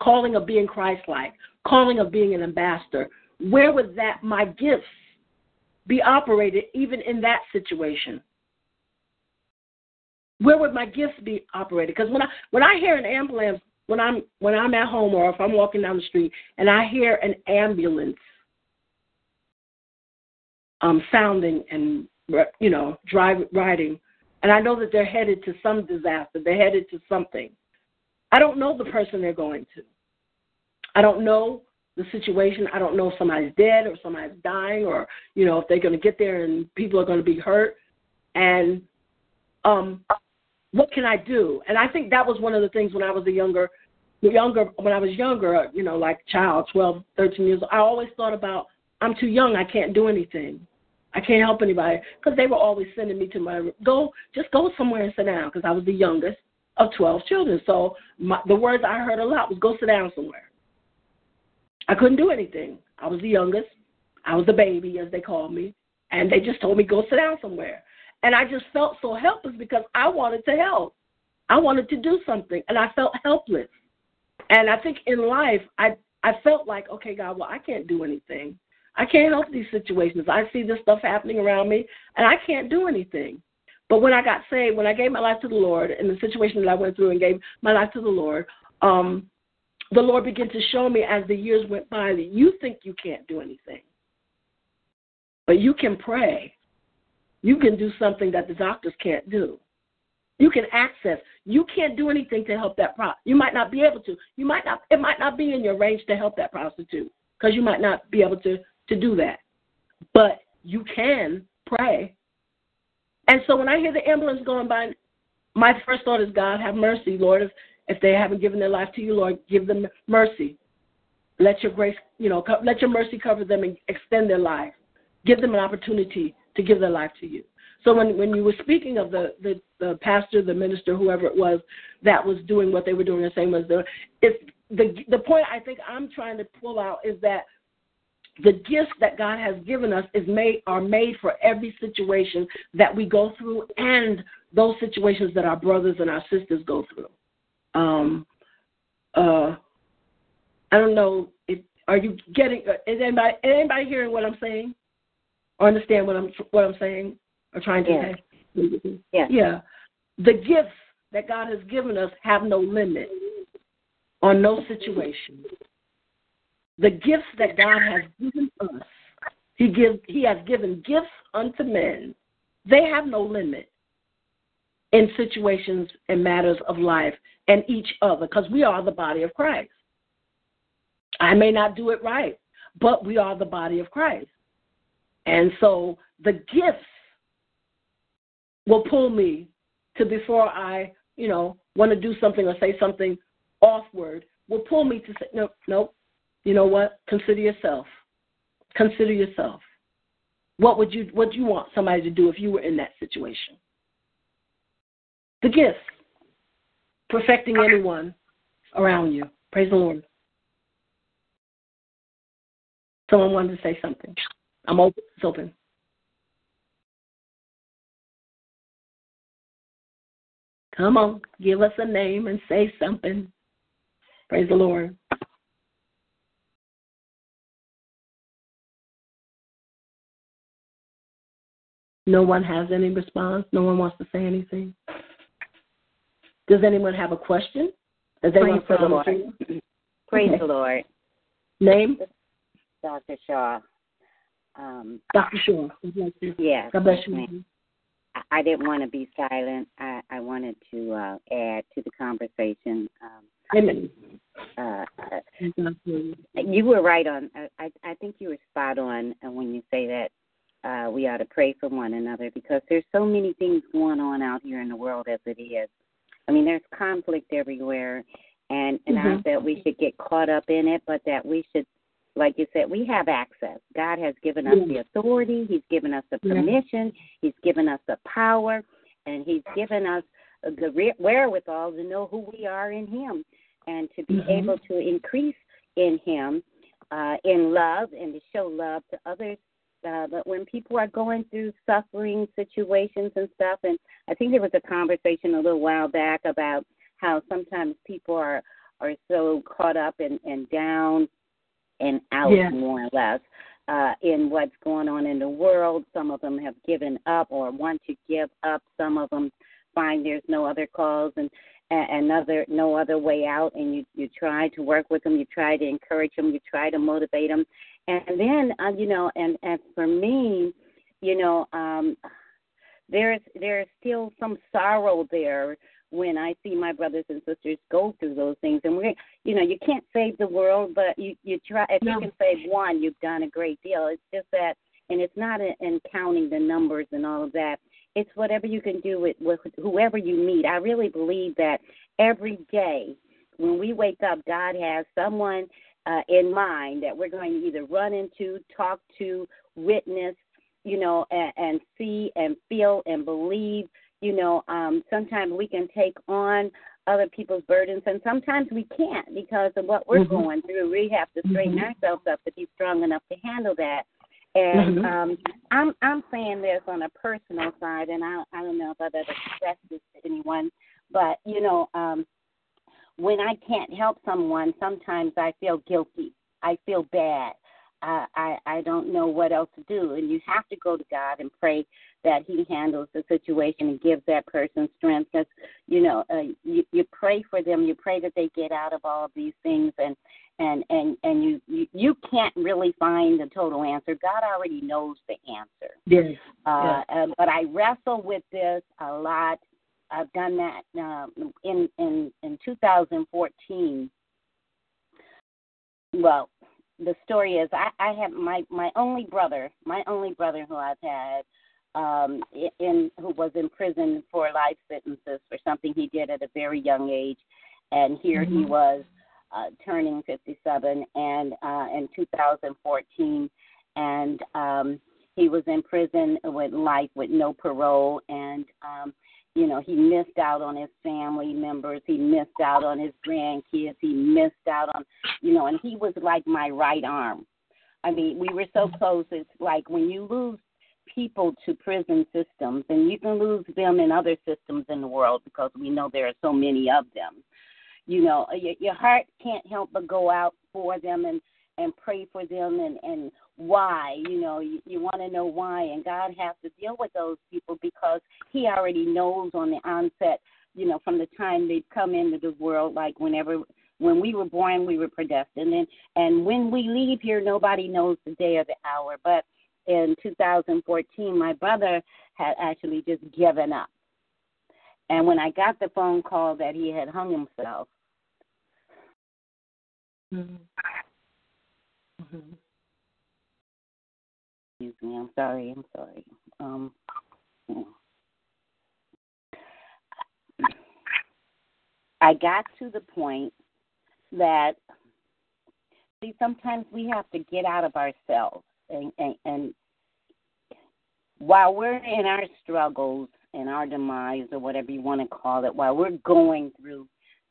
calling of being Christ like, calling of being an ambassador. Where would that, my gifts, be operated even in that situation? Where would my gifts be operated? Because when I when I hear an ambulance, when I'm when I'm at home or if I'm walking down the street and I hear an ambulance um, sounding and you know drive riding, and I know that they're headed to some disaster, they're headed to something. I don't know the person they're going to. I don't know the situation. I don't know if somebody's dead or somebody's dying or, you know, if they're going to get there and people are going to be hurt. And um, what can I do? And I think that was one of the things when I was a younger, younger when I was younger, you know, like child, 12, 13 years old, I always thought about, I'm too young. I can't do anything. I can't help anybody because they were always sending me to my go. Just go somewhere and sit down because I was the youngest of twelve children. So my, the words I heard a lot was go sit down somewhere. I couldn't do anything. I was the youngest. I was the baby, as they called me, and they just told me go sit down somewhere. And I just felt so helpless because I wanted to help. I wanted to do something and I felt helpless. And I think in life I I felt like, okay, God, well I can't do anything. I can't help these situations. I see this stuff happening around me and I can't do anything. But when I got saved, when I gave my life to the Lord in the situation that I went through and gave my life to the Lord, um, the Lord began to show me as the years went by that you think you can't do anything. But you can pray. You can do something that the doctors can't do. You can access. You can't do anything to help that pro. You might not be able to. You might not. It might not be in your range to help that prostitute because you might not be able to to do that. But you can pray. And so when I hear the ambulance going by, my first thought is, God, have mercy, Lord. If if they haven't given their life to you, Lord, give them mercy. Let your grace, you know, let your mercy cover them and extend their life. Give them an opportunity to give their life to you. So when when you were speaking of the the, the pastor, the minister, whoever it was that was doing what they were doing, the same as the it's the the point I think I'm trying to pull out is that the gifts that God has given us is made are made for every situation that we go through and those situations that our brothers and our sisters go through. Um, uh, I don't know if are you getting uh, is anybody is anybody hearing what I'm saying or understand what I'm what I'm saying or trying to yes. say? Yes. Yeah. The gifts that God has given us have no limit on no situation. The gifts that God has given us, He gives He has given gifts unto men. They have no limit in situations and matters of life and each other because we are the body of Christ. I may not do it right, but we are the body of Christ. And so the gifts will pull me to before I, you know, want to do something or say something offward, will pull me to say, no, no, you know what? Consider yourself. Consider yourself. What would you what do you want somebody to do if you were in that situation? The gifts. Perfecting anyone around you. Praise the Lord. Someone wanted to say something. I'm open. It's open. Come on, give us a name and say something. Praise the Lord. No one has any response. No one wants to say anything. Does anyone have a question? Does anyone Praise the Lord. Praise Okay. the Lord. Name? Dr. Shaw. Um, Dr. Shaw. Yes. God bless you. I- didn't want to be silent. I, I wanted to uh, add to the conversation. Um, Amen. uh, uh, Thank God for you. were right on. I, I, I think you were spot on uh, when you say that uh, we ought to pray for one another because there's so many things going on out here in the world as it is. I mean, there's conflict everywhere, and and Mhm. not that we should get caught up in it, but that we should, like you said, we have access. God has given us the authority. He's given us the Yeah. permission. He's given us the power, and He's given us the re- wherewithal to know who we are in Him, and to be Mhm. able to increase in Him uh, in love and to show love to others. Uh, but when people are going through suffering situations and stuff, and I think there was a conversation a little while back about how sometimes people are are so caught up and, and down and out Yeah. more or less uh, in what's going on in the world. Some of them have given up or want to give up. Some of them find there's no other cause and another no other way out. And you you try to work with them. You try to encourage them. You try to motivate them. And then uh, you know, and and for me, you know, um, there's there's still some sorrow there when I see my brothers and sisters go through those things. And we're, you know, you can't save the world, but you you try. If No. you can save one, you've done a great deal. It's just that, and it's not in, in counting the numbers and all of that. It's whatever you can do with, with whoever you meet. I really believe that every day when we wake up, God has someone uh, in mind that we're going to either run into, talk to, witness, you know, and, and see and feel and believe. You know, um, sometimes we can take on other people's burdens, and sometimes we can't because of what we're Mhm. going through. We have to straighten Mhm. ourselves up to be strong enough to handle that. And Mhm. um, I'm I'm saying this on a personal side, and I I don't know if I've ever expressed this to anyone, but you know, um, when I can't help someone, sometimes I feel guilty. I feel bad. I, I I don't know what else to do, and you have to go to God and pray that He handles the situation and gives that person strength. Because you know, uh, you you pray for them, you pray that they get out of all of these things, and and and and you you, you can't really find the total answer. God already knows the answer. Yes. Uh, uh, but I wrestle with this a lot. I've done that um, in in in 2014. Well, the story is I, I have my my only brother, my only brother who I've had, um, in who was in prison for life sentences for something he did at a very young age, and here he Mhm. was uh, turning 57, and uh, in 2014, and um, he was in prison with life with no parole, and um, you know he missed out on his family members, he missed out on his grandkids, he missed out on, you know, and he was like my right arm. I mean, we were so close. It's like when you lose people to prison systems, and you can lose them in other systems in the world because we know there are so many of them. You know, uh, your, your heart can't help but go out for them and and pray for them and and why. You know, you, you want to know why, and God has to deal with those people because He already knows on the onset. You know, from the time they come into the world, like whenever when we were born, we were predestined, and and when we leave here, nobody knows the day or the hour. But in 2014, my brother had actually just given up. And when I got the phone call that he had hung himself, Mhm. Mhm. excuse me, I'm sorry, I'm sorry. Um, I got to the point that see sometimes we have to get out of ourselves and and, and while we're in our struggles and our demise or whatever you want to call it while we're going through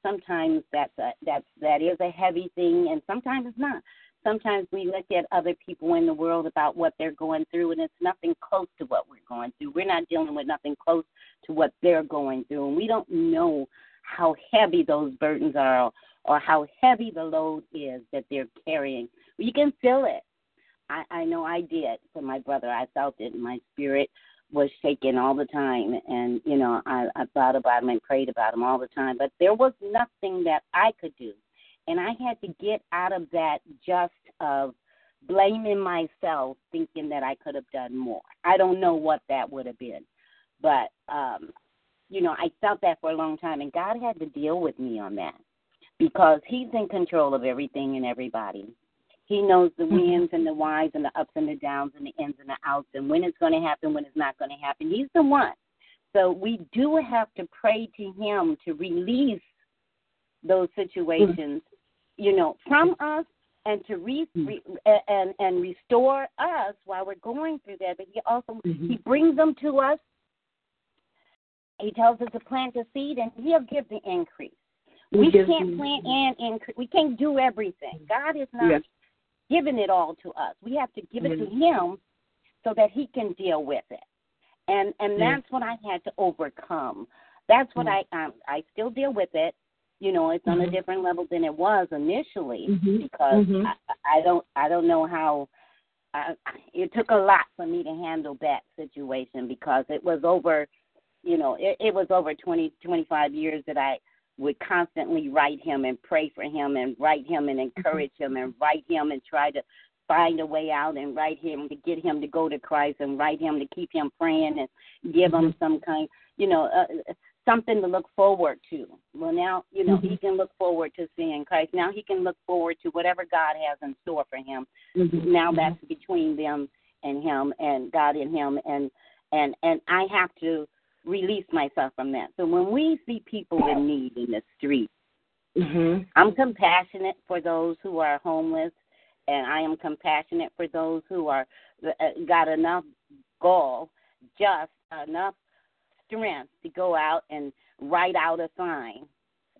sometimes that's a that's that is a heavy thing and sometimes it's not. Sometimes we look at other people in the world about what they're going through and it's nothing close to what we're going through. We're not dealing with nothing close to what they're going through and we don't know how heavy those burdens are or how heavy the load is that they're carrying. You can feel it. I i know i did for my brother. I felt it in my spirit was shaking all the time. And you know i i thought about him and prayed about him all the time. But there was nothing that i could do. And i had to get out of that just of blaming myself thinking that i could have done more. I don't know what that would have been. But um you know i felt that for a long time. And god had to deal with me on that. Because he's in control of everything and everybody he knows the wins and the whys and the ups and the downs and the ins and the outs and when it's going to happen, when it's not going to happen. He's the one. So we do have to pray to him to release those situations, you know, from us and to re, re and and restore us while we're going through that. But he also he brings them to us. He tells us to plant the seed and he'll give the increase. We can't plant and increase. We can't do everything. God is not Yes. Giving it all to us. We have to give it to Mhm. Him so that He can deal with it. And and Yeah. that's what I had to overcome. That's what Yeah. I um, I still deal with it. You know, it's on a Mhm. different level than it was initially Mhm. because Mhm. I, I don't I don't know how. I, it took a lot for me to handle that situation because it was over, you know, it, it was over twenty twenty five years that I would constantly write him and pray for him and write him and mm-hmm. encourage him and write him and try to find a way out and write him to get him to go to Christ and write him to keep him praying and give him mm-hmm. some kind, you know, uh, uh, something to look forward to. Well, now, you know, he mm-hmm. can look forward to seeing Christ. Now he can look forward to whatever God has in store for him. Mhm. Now that's between them and him and God and him and and and I have to release myself from that. So when we see people in need in the street, Mhm. I'm compassionate for those who are homeless, and I am compassionate for those who are uh, got enough gall, just enough strength to go out and write out a sign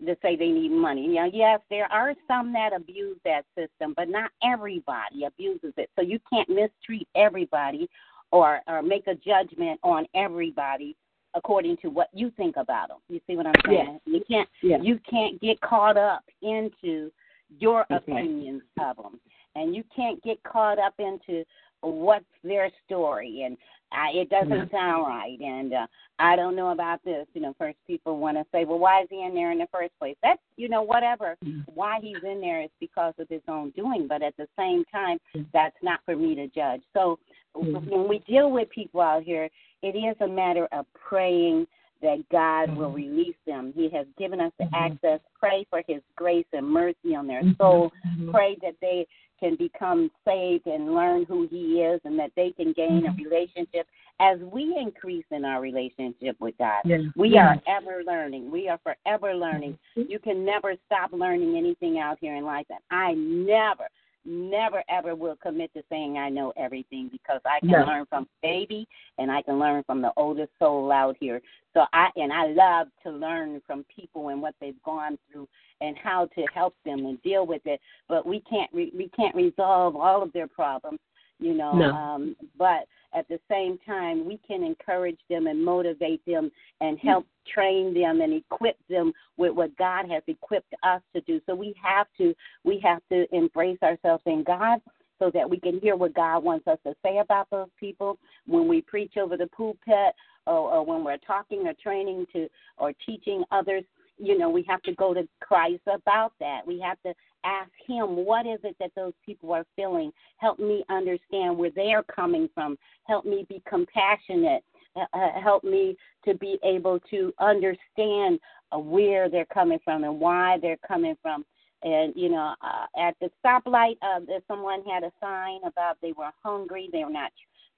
to say they need money. Now, yes, there are some that abuse that system, but not everybody abuses it. So you can't mistreat everybody or or make a judgment on everybody according to what you think about them. You see what I'm saying? Yeah. You can't Yeah. you can't get caught up into your Okay. opinions of them, and you can't get caught up into what's their story and I, it doesn't sound right and uh, I don't know about this. You know, first people want to say, well, why is he in there in the first place? That's you know whatever. Why he's in there is because of his own doing, but at the same time, that's not for me to judge. So when we deal with people out here, it is a matter of praying that God will release them. He has given us the Mhm. access. Pray for His grace and mercy on their Mhm. soul. Pray that they can become saved and learn who He is, and that they can gain a Mhm. relationship as we increase in our relationship with God. Yeah. We Yeah. are ever learning. We are forever learning. Mhm. You can never stop learning anything out here in life. And I never, never, ever will commit to saying I know everything because I can No. learn from baby and I can learn from the oldest soul out here. So I and I love to learn from people and what they've gone through and how to help them and deal with it. But we can't re- we can't resolve all of their problems, you know. No. Um, but at the same time, we can encourage them and motivate them and hmm. help train them and equip them with what God has equipped us to do. So we have to we have to embrace ourselves in God so that we can hear what God wants us to say about those people when we preach over the pulpit or, or when we're talking or training to or teaching others. You know, we have to go to Christ about that. We have to ask Him, what is it that those people are feeling? Help me understand where they are coming from. Help me be compassionate. Uh, uh, help me to be able to understand uh, where they're coming from and why they're coming from. And you know, uh, at the stoplight, uh, someone had a sign about they were hungry. They were not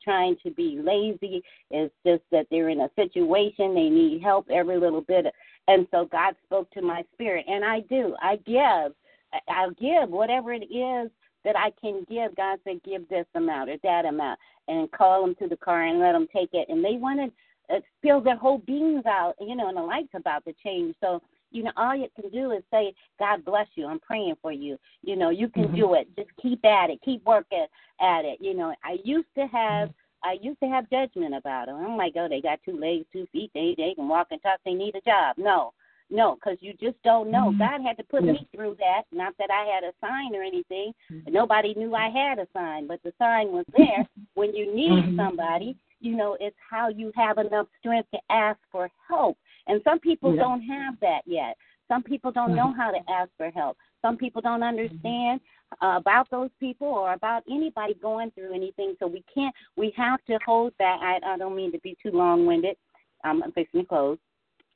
trying to be lazy. It's just that they're in a situation they need help every little bit. And so God spoke to my spirit, and I do. I give. I- I'll give whatever it is that I can give. God said, give this amount or that amount, and call them to the car and let them take it. And they wanted to spill their whole beans out, you know, and the light's about to change. So, you know, all you can do is say, God bless you. I'm praying for you. You know, you can Mhm. do it. Just keep at it. Keep working at it. You know, I used to have. I used to have judgment about them. I'm like, oh, they got two legs, two feet. They they can walk and talk. They need a job. No, no, because you just don't know. Mhm. God had to put Yeah. me through that. Not that I had a sign or anything. Nobody knew I had a sign, but the sign was there. when you need Mhm. somebody, you know, it's how you have enough strength to ask for help. And some people Yeah. don't have that yet. Some people don't know Mhm. how to ask for help. Some people don't understand uh, about those people or about anybody going through anything. So we can't. We have to hold that. I, I don't mean to be too long-winded. I'm fixing to close.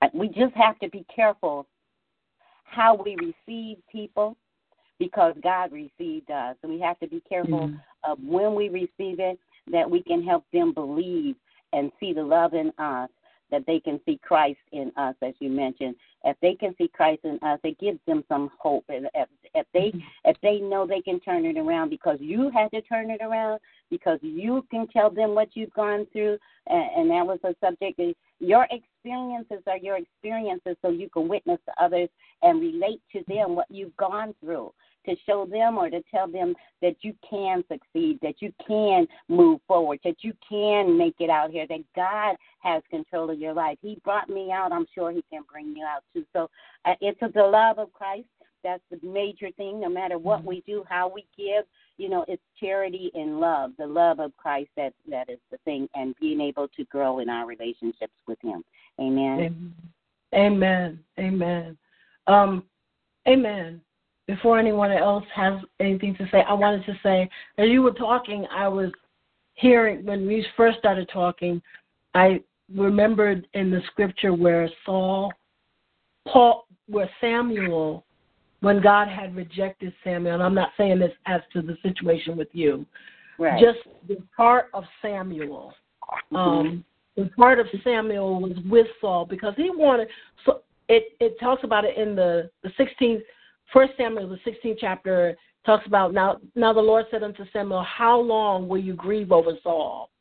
Uh, We just have to be careful how we receive people because God received us. So we have to be careful Mhm. of when we receive it that we can help them believe and see the love in us, that they can see Christ in us, as you mentioned. If they can see Christ in us, it gives them some hope. And if, if they mm-hmm. if they know they can turn it around because you had to turn it around, because you can tell them what you've gone through, and, and that was a subject. Your experiences are your experiences, so you can witness to others and relate to them what you've gone through to show them or to tell them that you can succeed, that you can move forward, that you can make it out here, that God has control of your life. He brought me out. I'm sure He can bring you out too. So uh, it's the love of Christ. That's the major thing. No matter what we do, how we give, you know, it's charity and love, the love of Christ. That that is the thing, and being able to grow in our relationships with Him. Amen. Amen. Amen. Um, amen. Before anyone else has anything to say, I wanted to say, as you were talking, I was hearing when we first started talking, I remembered in the scripture where Saul, Paul, where Samuel, when God had rejected Samuel, and I'm not saying this as to the situation with you, Right. just the heart of Samuel. Um, the heart of Samuel was with Saul because he wanted. So it it talks about it in the the 16th, First Samuel, the 16th chapter talks about now. Now the Lord said unto Samuel, How long will you grieve over Saul,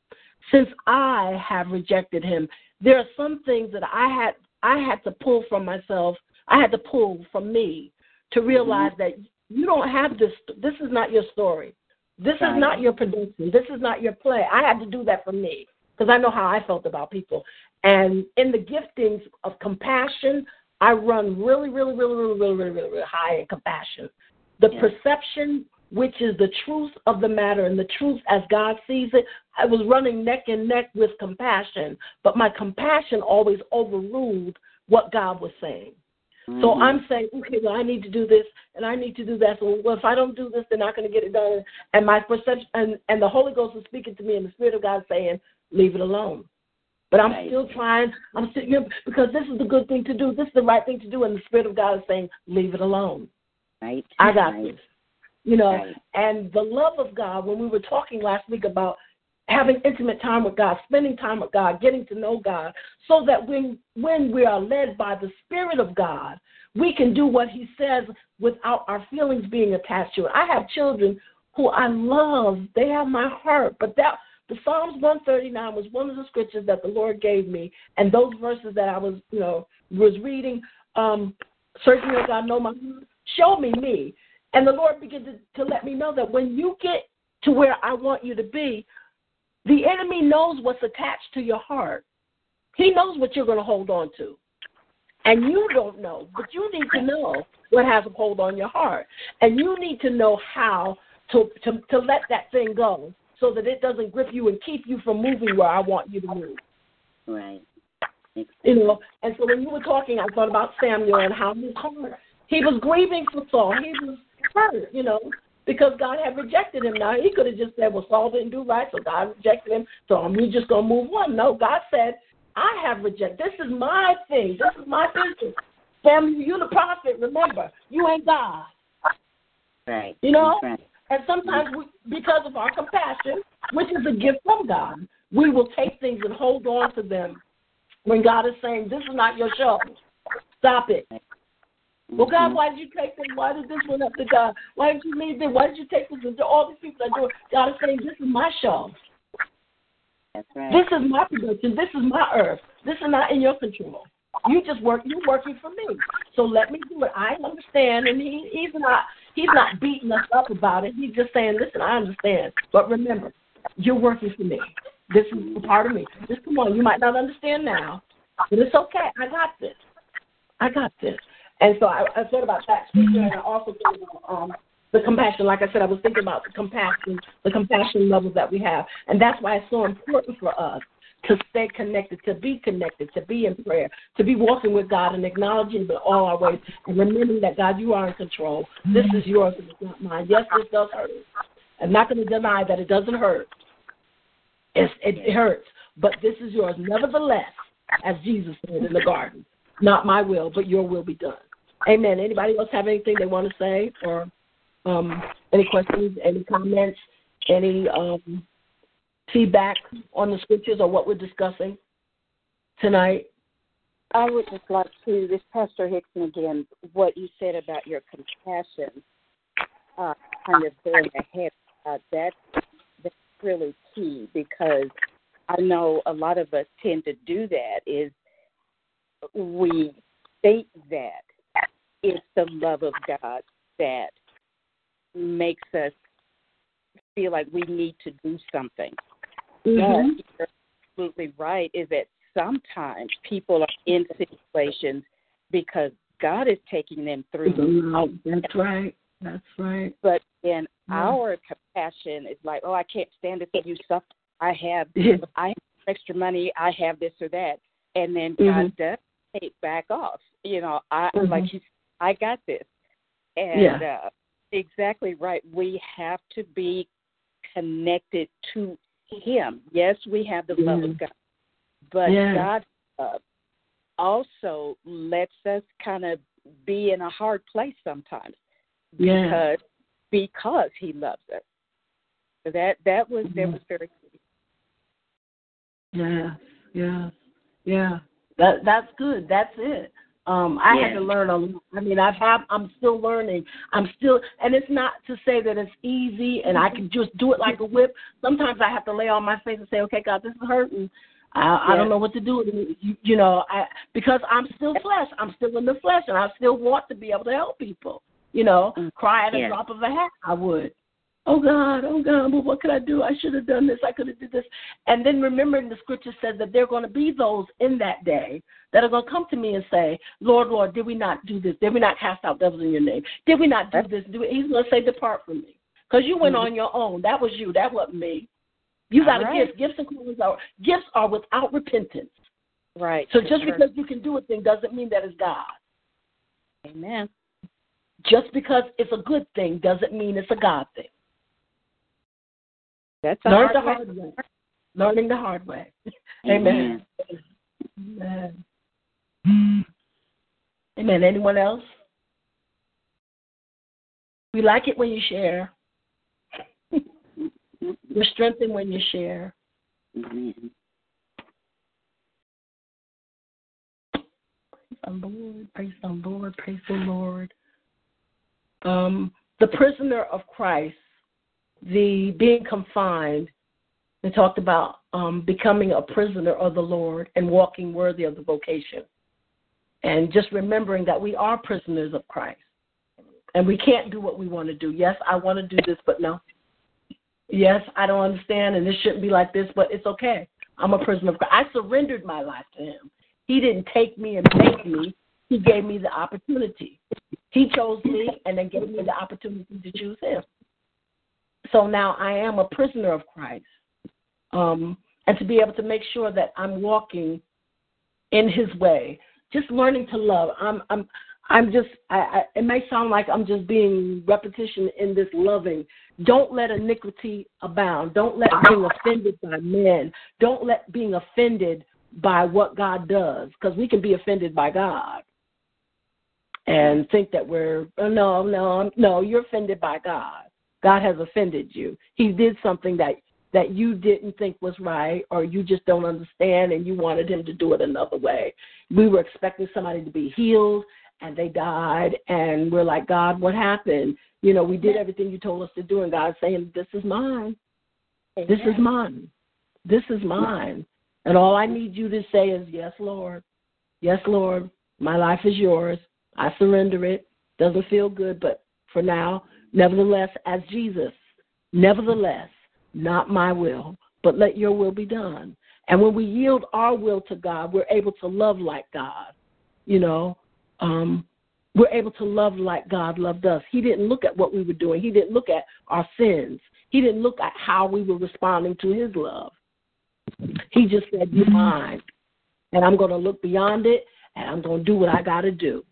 since I have rejected him? There are some things that I had I had to pull from myself. I had to pull from me to realize mm-hmm. that you don't have this. This is not your story. This right. is not your production. This is not your play. I had to do that for me because I know how I felt about people. And in the giftings of compassion, I run really, really, really, really, really, really, really, really high in compassion. The yeah. perception, which is the truth of the matter and the truth as God sees it, I was running neck and neck with compassion, but my compassion always overruled what God was saying. Mm-hmm. So I'm saying, okay, well, I need to do this and I need to do that. So, well, if I don't do this, they're not going to get it done. And my perception, and, and the Holy Ghost is speaking to me, and the Spirit of God saying, leave it alone. But I'm right. still trying. I'm still you know, because this is the good thing to do. This is the right thing to do, and the Spirit of God is saying, leave it alone. Right. I got right. this. You know, right. and the love of God. When we were talking last week about having intimate time with God, spending time with God, getting to know God, so that when when we are led by the Spirit of God, we can do what He says without our feelings being attached to it. I have children who I love; they have my heart, but that the Psalms 139 was one of the scriptures that the Lord gave me, and those verses that I was, you know, was reading, um, searching that God know my show me me, and the Lord began to, to let me know that when you get to where I want you to be, the enemy knows what's attached to your heart. He knows what you're going to hold on to. And you don't know, but you need to know what has a hold on your heart. And you need to know how to, to, to let that thing go so that it doesn't grip you and keep you from moving where I want you to move. Right. You know, and so when you were talking, I thought about Samuel and how his heart, he was grieving for Saul. He was hurt, you know, because God had rejected him. Now, he could have just said, well, Saul didn't do right, so God rejected him, so I'm just going to move on. No, God said, I have rejected. This is my thing. This is my business. Samuel, you're the prophet, remember, you ain't God. Right. You know? Right. And sometimes, we, because of our compassion, which is a gift from God, we will take things and hold on to them when God is saying, This is not your show. Stop it. Well, God, mm-hmm. why did you take this? Why did this one up to God? Why did you leave this? Why did you take this? All these people are doing. God is saying, This is my show. That's right. This is my production. This is my earth. This is not in your control. You just work. You're working for me. So let me do it. I understand, and he, he's not. He's not beating us up about it. He's just saying, "Listen, I understand, but remember, you're working for me. This is part of me. Just come on. You might not understand now, but it's okay. I got this. I got this." And so I, I thought about that and I also thought about um, the compassion. Like I said, I was thinking about the compassion, the compassion level that we have, and that's why it's so important for us to stay connected, to be connected, to be in prayer, to be walking with God and acknowledging in all our ways and remembering that God, you are in control. This is yours, and it's not mine. Yes, this does hurt. I'm not going to deny that it doesn't hurt. It's, it hurts, but this is yours. Nevertheless, as Jesus said in the garden, not my will, but your will be done. Amen. Anybody else have anything they want to say or um, any questions, any comments, any um, feedback on the scriptures or what we're discussing tonight? I would just like to, this Pastor Hickson again, what you said about your compassion, uh, kind of going ahead, uh, that, that's really key because I know a lot of us tend to do that is we think that it's the love of God that makes us feel like we need to do something. Mm-hmm. But you're absolutely right is that sometimes people are in situations because God is taking them through. Mm-hmm. That's right. That's right. But in yeah. our compassion, it's like, oh, I can't stand it if you suffer. I have, I have extra money. I have this or that, and then God mm-hmm. does take back off. You know, I mm-hmm. like He's, I got this, and yeah. uh, exactly right. We have to be connected to him. Yes, we have the love of God, but. God uh, also lets us kind of be in a hard place sometimes because yeah. because He loves us. So that that was that was very key. Yeah, yeah, yeah. That that's good. That's it. Um, I yeah. had to learn a lot. I mean, I've had, I'm still learning. I'm still, and it's not to say that it's easy and I can just do it like a whip. Sometimes I have to lay on my face and say, okay, God, this is hurting. I, I don't know what to do. You, you know, I because I'm still flesh. I'm still in the flesh, and I still want to be able to help people. You know, Mm. cry at a Yeah. drop of a hat. I would. Oh God, oh God, but what could I do? I should have done this. I could have did this. And then remembering the scripture says that there are going to be those in that day that are going to come to me and say, Lord, Lord, did we not do this? Did we not cast out devils in your name? Did we not do this? Do? He's going to say, depart from me. Because you went Mhm. on your own. That was you. That wasn't me. You got a right. gift. Gifts and callings are gifts are without repentance. Right. So just because you can do a thing doesn't mean that it's God. Amen. Just because it's a good thing doesn't mean it's a God thing. That's Learn hard the way. hard way. Learning the hard way. Amen. Amen. Amen. Amen. Anyone else? We like it when you share. You're strengthened when you share. Amen. Praise the Lord. Praise the Lord. Praise the Lord. Um, the prisoner of Christ, the being confined, they talked about um, becoming a prisoner of the Lord and walking worthy of the vocation. And just remembering that we are prisoners of Christ. And we can't do what we want to do. Yes, I want to do this, but no. Yes, I don't understand, and this shouldn't be like this, but it's okay. I'm a prisoner of Christ. I surrendered my life to Him. He didn't take me and make me. He gave me the opportunity. He chose me and then gave me the opportunity to choose him. So now I am a prisoner of Christ. Um, and to be able to make sure that I'm walking in his way, just learning to love. I'm I'm I'm just I, I it may sound like I'm just being repetition in this loving. Don't let iniquity abound. Don't let being offended by men. Don't let being offended by what God does, because we can be offended by God and think that we're oh, no, no, no. You're offended by God. God has offended you. He did something that that you didn't think was right, or you just don't understand, and you wanted Him to do it another way. We were expecting somebody to be healed, and they died, and we're like, God, what happened? You know, we did everything you told us to do, and God's saying, This is mine. This is mine. This is mine. And all I need you to say is, Yes, Lord. Yes, Lord. My life is yours. I surrender it. Doesn't feel good, but for now, nevertheless, as Jesus, nevertheless, not my will, but let your will be done. And when we yield our will to God, we're able to love like God. You know, um, we're able to love like God loved us. He didn't look at what we were doing, He didn't look at our sins, He didn't look at how we were responding to His love. He just said, You're mine. And I'm going to look beyond it and I'm going to do what I got to do.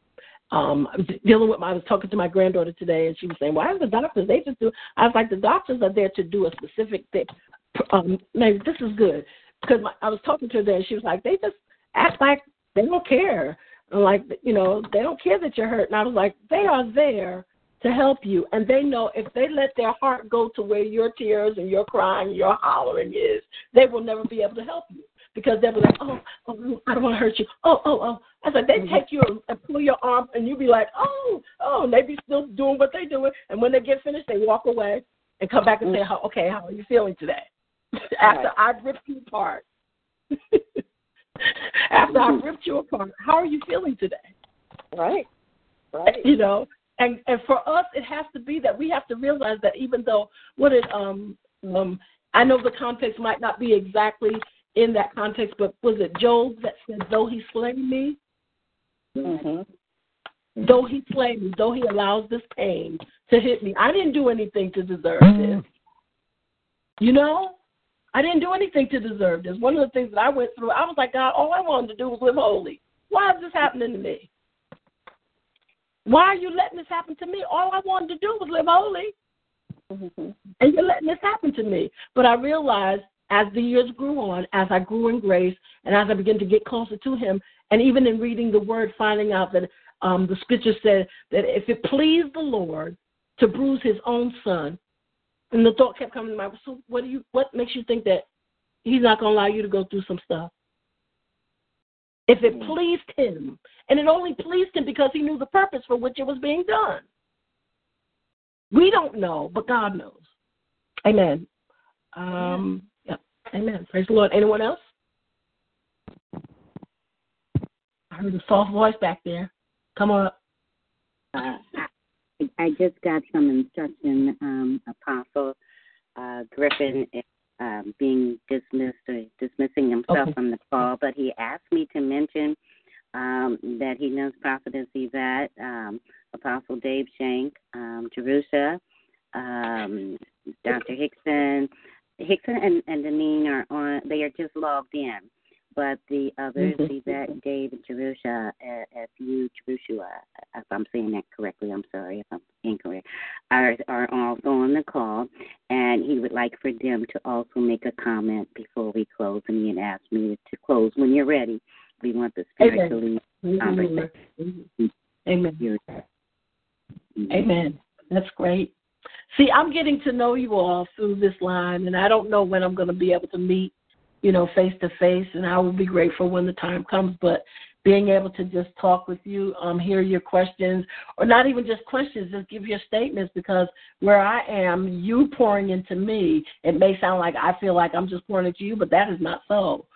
Um, dealing with my, I was talking to my granddaughter today, and she was saying, "Why are the doctors? They just do." I was like, "The doctors are there to do a specific thing." Um, maybe this is good because my, I was talking to her there, and she was like, "They just act like they don't care, and like you know, they don't care that you're hurt." And I was like, "They are there to help you, and they know if they let their heart go to where your tears and your crying, your hollering is, they will never be able to help you." Because they were like, oh, oh, I don't want to hurt you. Oh, oh, oh. I said, they take you and pull your arm, and you be like, oh, oh, and they be still doing what they doing. And when they get finished, they walk away and come back and say, how, okay, how are you feeling today? After I've ripped you apart. After I've ripped you apart, how are you feeling today? Right. Right. You know, and and for us, it has to be that we have to realize that even though what it um um I know the context might not be exactly in that context, but was it Job that said, "Though he slay me, Mhm. though he slay me, though he allows this pain to hit me, I didn't do anything to deserve this." You know, I didn't do anything to deserve this. One of the things that I went through, I was like, God, all I wanted to do was live holy. Why is this happening to me? Why are you letting this happen to me? All I wanted to do was live holy. Mhm. And you're letting this happen to me. But I realized as the years grew on, as I grew in grace, and as I began to get closer to Him, and even in reading the Word, finding out that um, the Scripture said that if it pleased the Lord to bruise His own Son, and the thought kept coming to my mind. So what do you? What makes you think that He's not going to allow you to go through some stuff? If it pleased Him, and it only pleased Him because He knew the purpose for which it was being done. We don't know, but God knows. Amen. Um. Amen. Praise the Lord. Anyone else? I heard a soft voice back there. Come on up. Uh, I, just got some instruction, um, Apostle uh, Griffin is um, being dismissed or dismissing himself Okay. from the call, but he asked me to mention um, that he knows Prophetess Yvette, um, Apostle Dave Shank, um, Jerusha, um, Dr. Hickson. Hickson and, and Deneen are on, they are just logged in. But the others. Yvette, Dave, and Jerusha, uh, if you, Jerusha, if I'm saying that correctly, I'm sorry if I'm incorrect, are, are also on the call. And he would like for them to also make a comment before we close. And he had asked me to close when you're ready. We want the spirit to lead conversation. Mhm. Amen. Amen. That's great. See, I'm getting to know you all through this line, and I don't know when I'm going to be able to meet, you know, face to face, and I will be grateful when the time comes. But being able to just talk with you, um, hear your questions, or not even just questions, just give your statements, because where I am, you pouring into me, it may sound like I feel like I'm just pouring into you, but that is not so.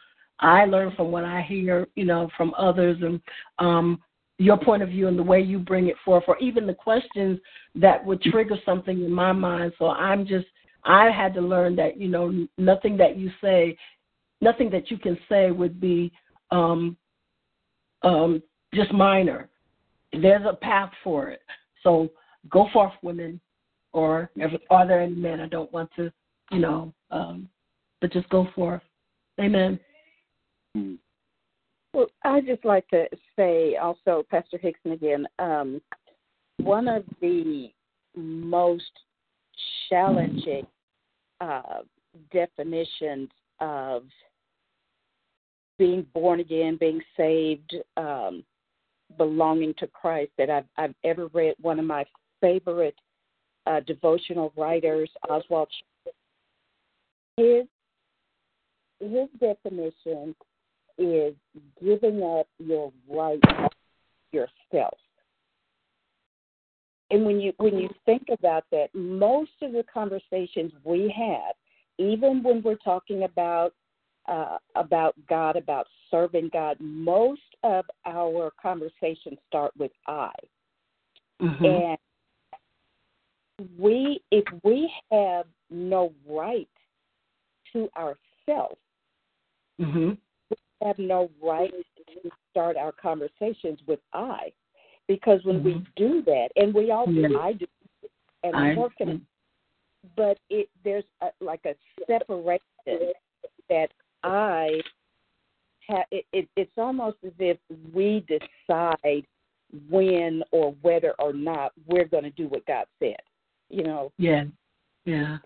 I learn from what I hear, you know, from others, and um, your point of view and the way you bring it forth, or even the questions that would trigger something in my mind. So I'm just, I had to learn that, you know, nothing that you say, nothing that you can say would be um, um, just minor. There's a path for it. So go forth, women, or are there any men? I don't want to, you know, um, but just go forth. Amen. Well, I'd just like to say also, Pastor Hickson again, um, one of the most challenging uh, definitions of being born again, being saved, um, belonging to Christ that I've, I've ever read. One of my favorite uh, devotional writers, Oswald. His his definition is giving up your right yourself. And when you when you think about that, most of the conversations we have, even when we're talking about uh, about God, about serving God, most of our conversations start with I. And we, if we have no right to ourselves, hmm have no right to start our conversations with I, because when we Mhm. do that, and we all do, Yeah. I do, and I- on it, but it there's a, like a separation that I have. It, it, it's almost as if we decide when or whether or not we're going to do what God said. You know, Yeah. Yeah.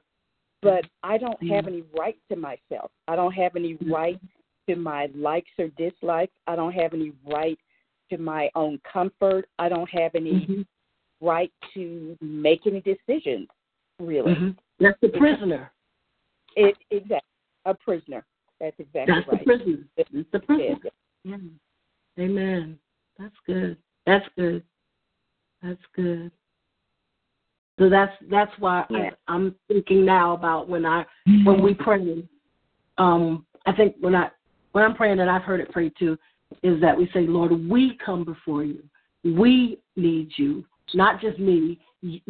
but I don't have any right to myself. I don't have any right to my likes or dislikes. I don't have any right to my own comfort. I don't have any Mhm. right to make any decisions, really. Mhm. That's the prisoner. It exactly a prisoner. That's exactly That's right. the prisoner. That's the prisoner. Yeah. Yeah. Amen. That's good. That's good. That's good. So that's that's why Yeah. I, I'm thinking now about when I when we pray. Um, I think when I when I'm praying and I've heard it prayed too, is that we say, Lord, we come before you. We need you, not just me. We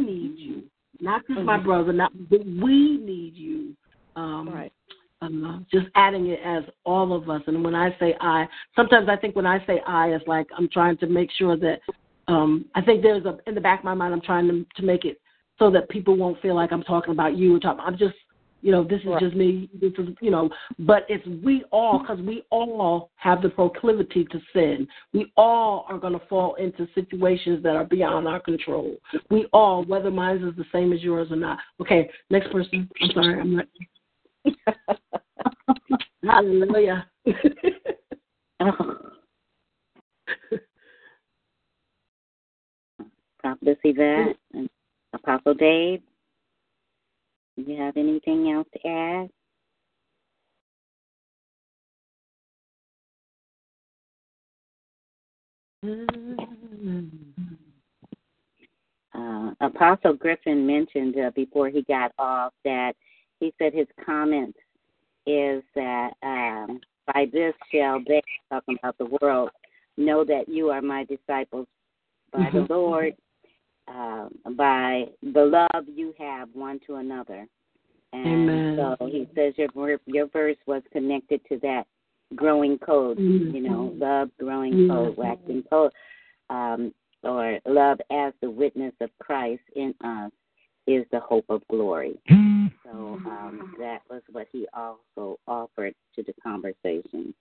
need you, not just my Mhm. brother, not but we need you. Um, Right. um, just adding it as all of us. And when I say I, sometimes I think when I say I, it's like I'm trying to make sure that um, I think there's a in the back of my mind I'm trying to to make it so that people won't feel like I'm talking about you or talking. I'm just you know this is Right. just me. This is you know, but it's we all because we all have the proclivity to sin. We all are going to fall into situations that are beyond our control. We all, whether mine is the same as yours or not. Okay, next person. I'm sorry, I'm not. Hallelujah. Prophetess Yvette and Apostle Dave, you have anything else to add? Uh, Apostle Griffin mentioned uh, before he got off that he said his comment is that um, by this shall they talking about the world know that you are my disciples by Mm-hmm. the Lord, uh, by the love you have one to another. And Amen. so he says your your verse was connected to that growing code, Mhm. you know, love growing Mhm. code, waxing code, um, or love as the witness of Christ in us is the hope of glory. So um, that was what he also offered to the conversation.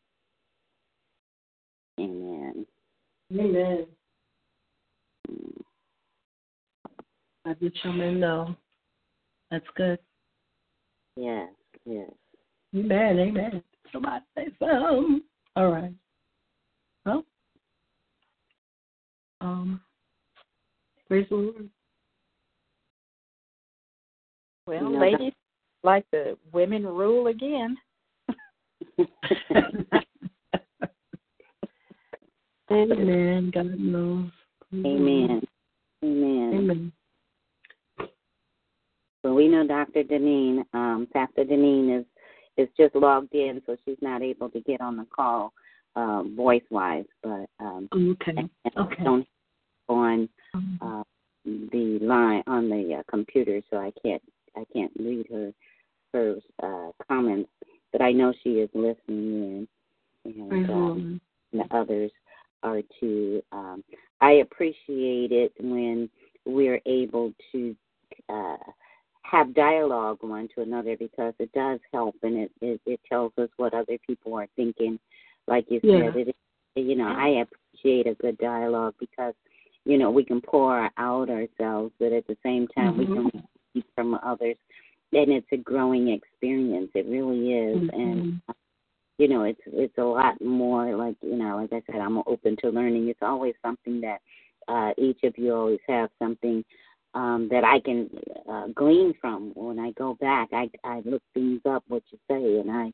Amen. Amen. Mm. I did Shaman know. That's good. Yes, yes. Amen. Amen. Somebody say something. All right. Well, um, praise the Lord. Well, You know, ladies, like the women rule again. Amen. God knows. Amen. Amen. Amen. Well, we know Dr. Deneen, um, Pastor Deneen is is just logged in, so she's not able to get on the call uh, voice wise, but um, Okay. and Okay. don't on uh, the line on the uh, computer, so I can't I can't read her her uh, comments, but I know she is listening in, and the um, and the others are too. Um, I appreciate it when we're able to uh, have dialogue one to another because it does help and it, it, it tells us what other people are thinking. Like you Yeah. said, it, you know, I appreciate a good dialogue because, you know, we can pour out ourselves, but at the same time, Mhm. we can receive from others. And it's a growing experience. It really is. And Mhm. you know it's it's a lot more like you know like i said i'm open to learning it's always something that uh each of you always have something um that i can uh, glean from when i go back i i look things up what you say and i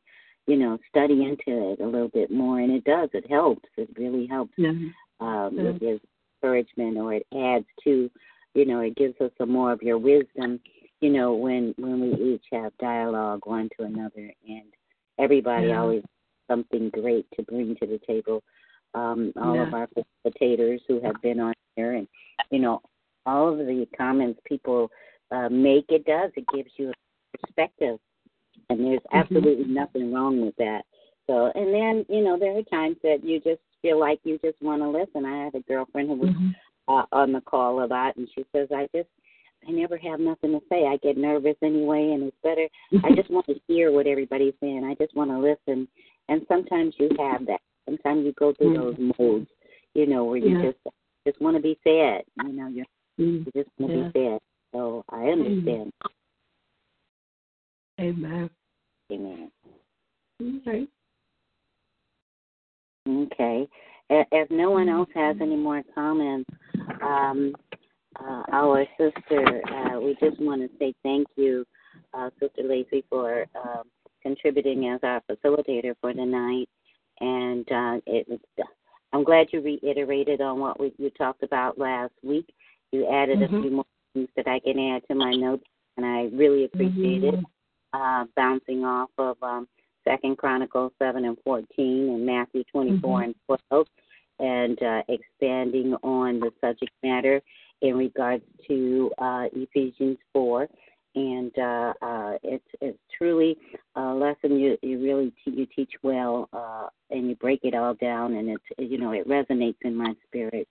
you know study into it a little bit more and it does it helps it really helps Yeah. um Yeah. it gives encouragement or it adds to you know it gives us some more of your wisdom you know when when we each have dialogue one to another and everybody Yeah. always something great to bring to the table um all of our facilitators who have been on here and you know all of the comments people uh make it does it gives you a perspective and there's Mm-hmm. absolutely nothing wrong with that so and then you know there are times that you just feel like you just want to listen i had a girlfriend who was Mhm. uh, on the call a lot, and she says, "I just, I never have nothing to say. I get nervous anyway, and it's better. I just want to hear what everybody's saying. I just want to listen." And sometimes you have that. Sometimes you go through those modes, you know, where you Yeah. just just want to be fed. You know, you Mm. you just want to Yeah. be fed. So I understand. Amen. Amen. Okay. Okay. If no one else has any more comments, um, uh, our sister, uh, we just want to say thank you, uh, Sister Lacey, for um, contributing as our facilitator for tonight. And uh, it I'm glad you reiterated on what we, you talked about last week. You added Mhm. a few more things that I can add to my notes, and I really appreciate it. Mhm. Uh, bouncing off of um, Second Chronicles seven and fourteen and Matthew twenty four Mhm. and twelve, and uh, expanding on the subject matter in regards to uh, Ephesians four. And uh, uh, it's it's truly a lesson you you really te- you teach well, uh, and you break it all down, and it's you know it resonates in my spirit.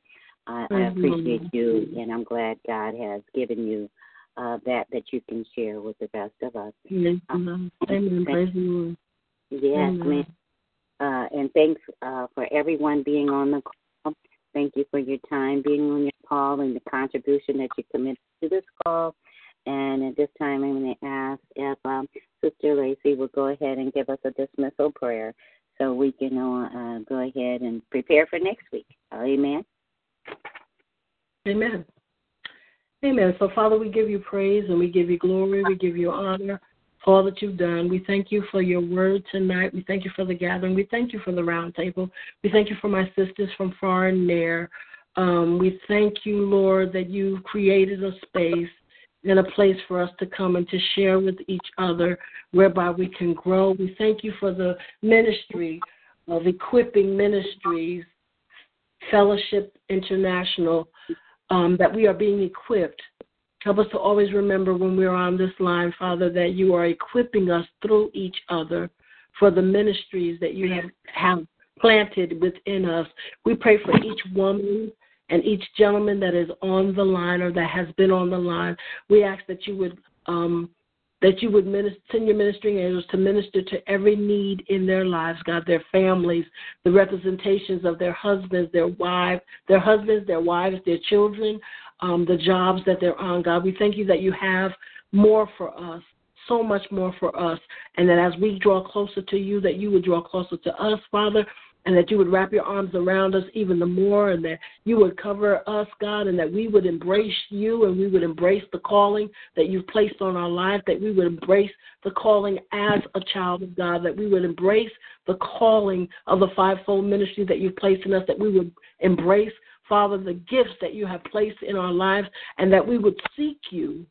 I, I Praise the appreciate you, and I'm glad God has given you uh, that that you can share with the rest of us. Amen. Amen. Praise the Lord. Yes, ma'am. Uh, and thanks uh, for everyone being on the call. Thank you for your time being on your call and the contribution that you committed to this call. And at this time, I'm going to ask if um, Sister Lacey will go ahead and give us a dismissal prayer so we can uh, go ahead and prepare for next week. Amen. Amen. Amen. So, Father, we give you praise and we give you glory. We give you honor for all that you've done. We thank you for your word tonight. We thank you for the gathering. We thank you for the round table. We thank you for my sisters from far and near. Um, we thank you, Lord, that you've created a space and a place for us to come and to share with each other whereby we can grow. We thank you for the ministry of equipping ministries Fellowship International, um, that we are being equipped. Help us to always remember when we're on this line, Father, that you are equipping us through each other for the ministries that you have, have planted within us. We pray for each woman and each gentleman that is on the line or that has been on the line. We ask that you would um, that you would minister, send your ministering angels to minister to every need in their lives, God, their families, the representations of their husbands, their wives, their husbands, their wives, their children, um, the jobs that they're on, God. We thank you that you have more for us, so much more for us, and that as we draw closer to you, that you would draw closer to us, Father, and that you would wrap your arms around us even the more, and that you would cover us, God, and that we would embrace you and we would embrace the calling that you've placed on our life, that we would embrace the calling as a child of God, that we would embrace the calling of the fivefold ministry that you've placed in us, that we would embrace, Father, the gifts that you have placed in our lives, and that we would seek you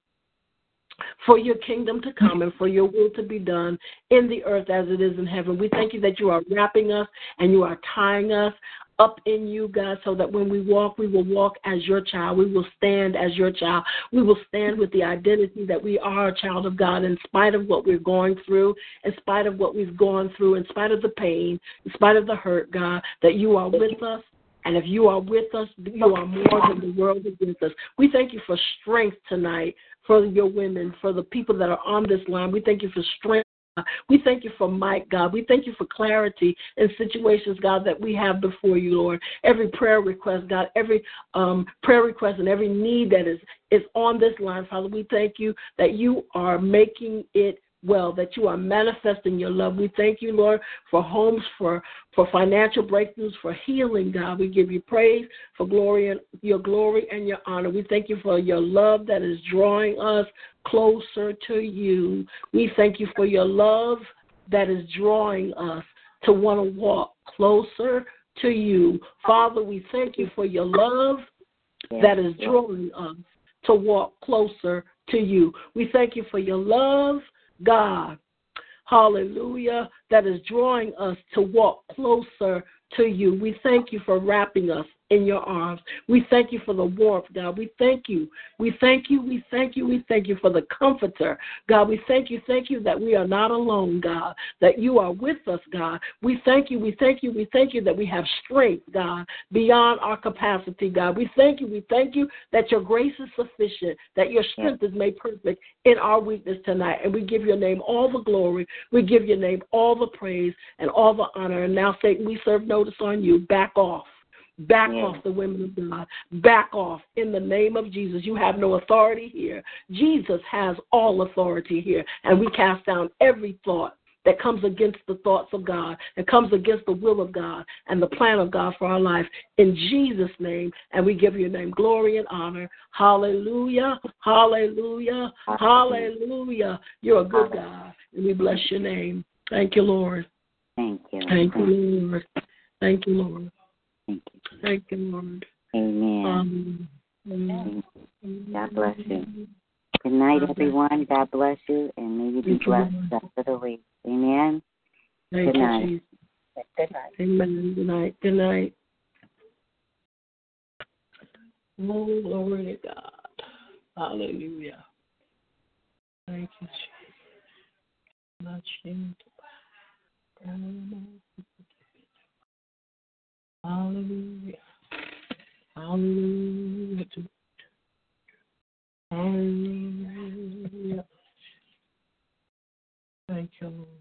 for your kingdom to come and for your will to be done in the earth as it is in heaven. We thank you that you are wrapping us and you are tying us up in you, God, so that when we walk, we will walk as your child. We will stand as your child. We will stand with the identity that we are a child of God in spite of what we're going through, in spite of what we've gone through, in spite of the pain, in spite of the hurt, God, that you are with us. And if you are with us, you are more than the world against us. We thank you for strength tonight for your women, for the people that are on this line. We thank you for strength. We thank you for Mike, God. We thank you for clarity in situations, God, that we have before you, Lord. Every prayer request, God, every um, prayer request and every need that is is on this line, Father. We thank you that you are making it well, that you are manifesting your love. We thank you, Lord, for homes, for for financial breakthroughs, for healing, God. We give you praise for glory and your glory and your honor. We thank you for your love that is drawing us closer to you. We thank you for your love that is drawing us to want to walk closer to you. Father, we thank you for your love that is drawing us to walk closer to you. We thank you for your love God, hallelujah, that is drawing us to walk closer to you. We thank you for wrapping us in your arms. We thank you for the warmth, God. We thank you. We thank you. We thank you. We thank you for the comforter. God, we thank you. Thank you that we are not alone, God, that you are with us, God. We thank you. We thank you. We thank you that we have strength, God, beyond our capacity, God. We thank you. We thank you that your grace is sufficient, that your strength is made perfect in our weakness tonight. And we give your name all the glory. We give your name all the praise and all the honor. And now, Satan, we serve notice on you. Back off. Back yeah. off the women of God. Back off in the name of Jesus. You have no authority here. Jesus has all authority here. And we cast down every thought that comes against the thoughts of God, that comes against the will of God and the plan of God for our life. In Jesus' name, and we give your name glory and honor. Hallelujah, hallelujah, hallelujah. You're a good God, and we bless your name. Thank you, Lord. Thank you. Thank you, Lord. Thank you, Lord. Thank you. Thank you, Lord. Amen. Um, God bless you. Good night, everyone. God bless you, and may you be blessed rest of the week. Amen. Thank Good you, night. Jesus. Good night. Amen. Good night. Good night. Oh, glory to God. Hallelujah. Thank you, Jesus. Not ashamed to bow. Hallelujah. Hallelujah. Hallelujah. Thank you, Lord.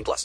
18 plus.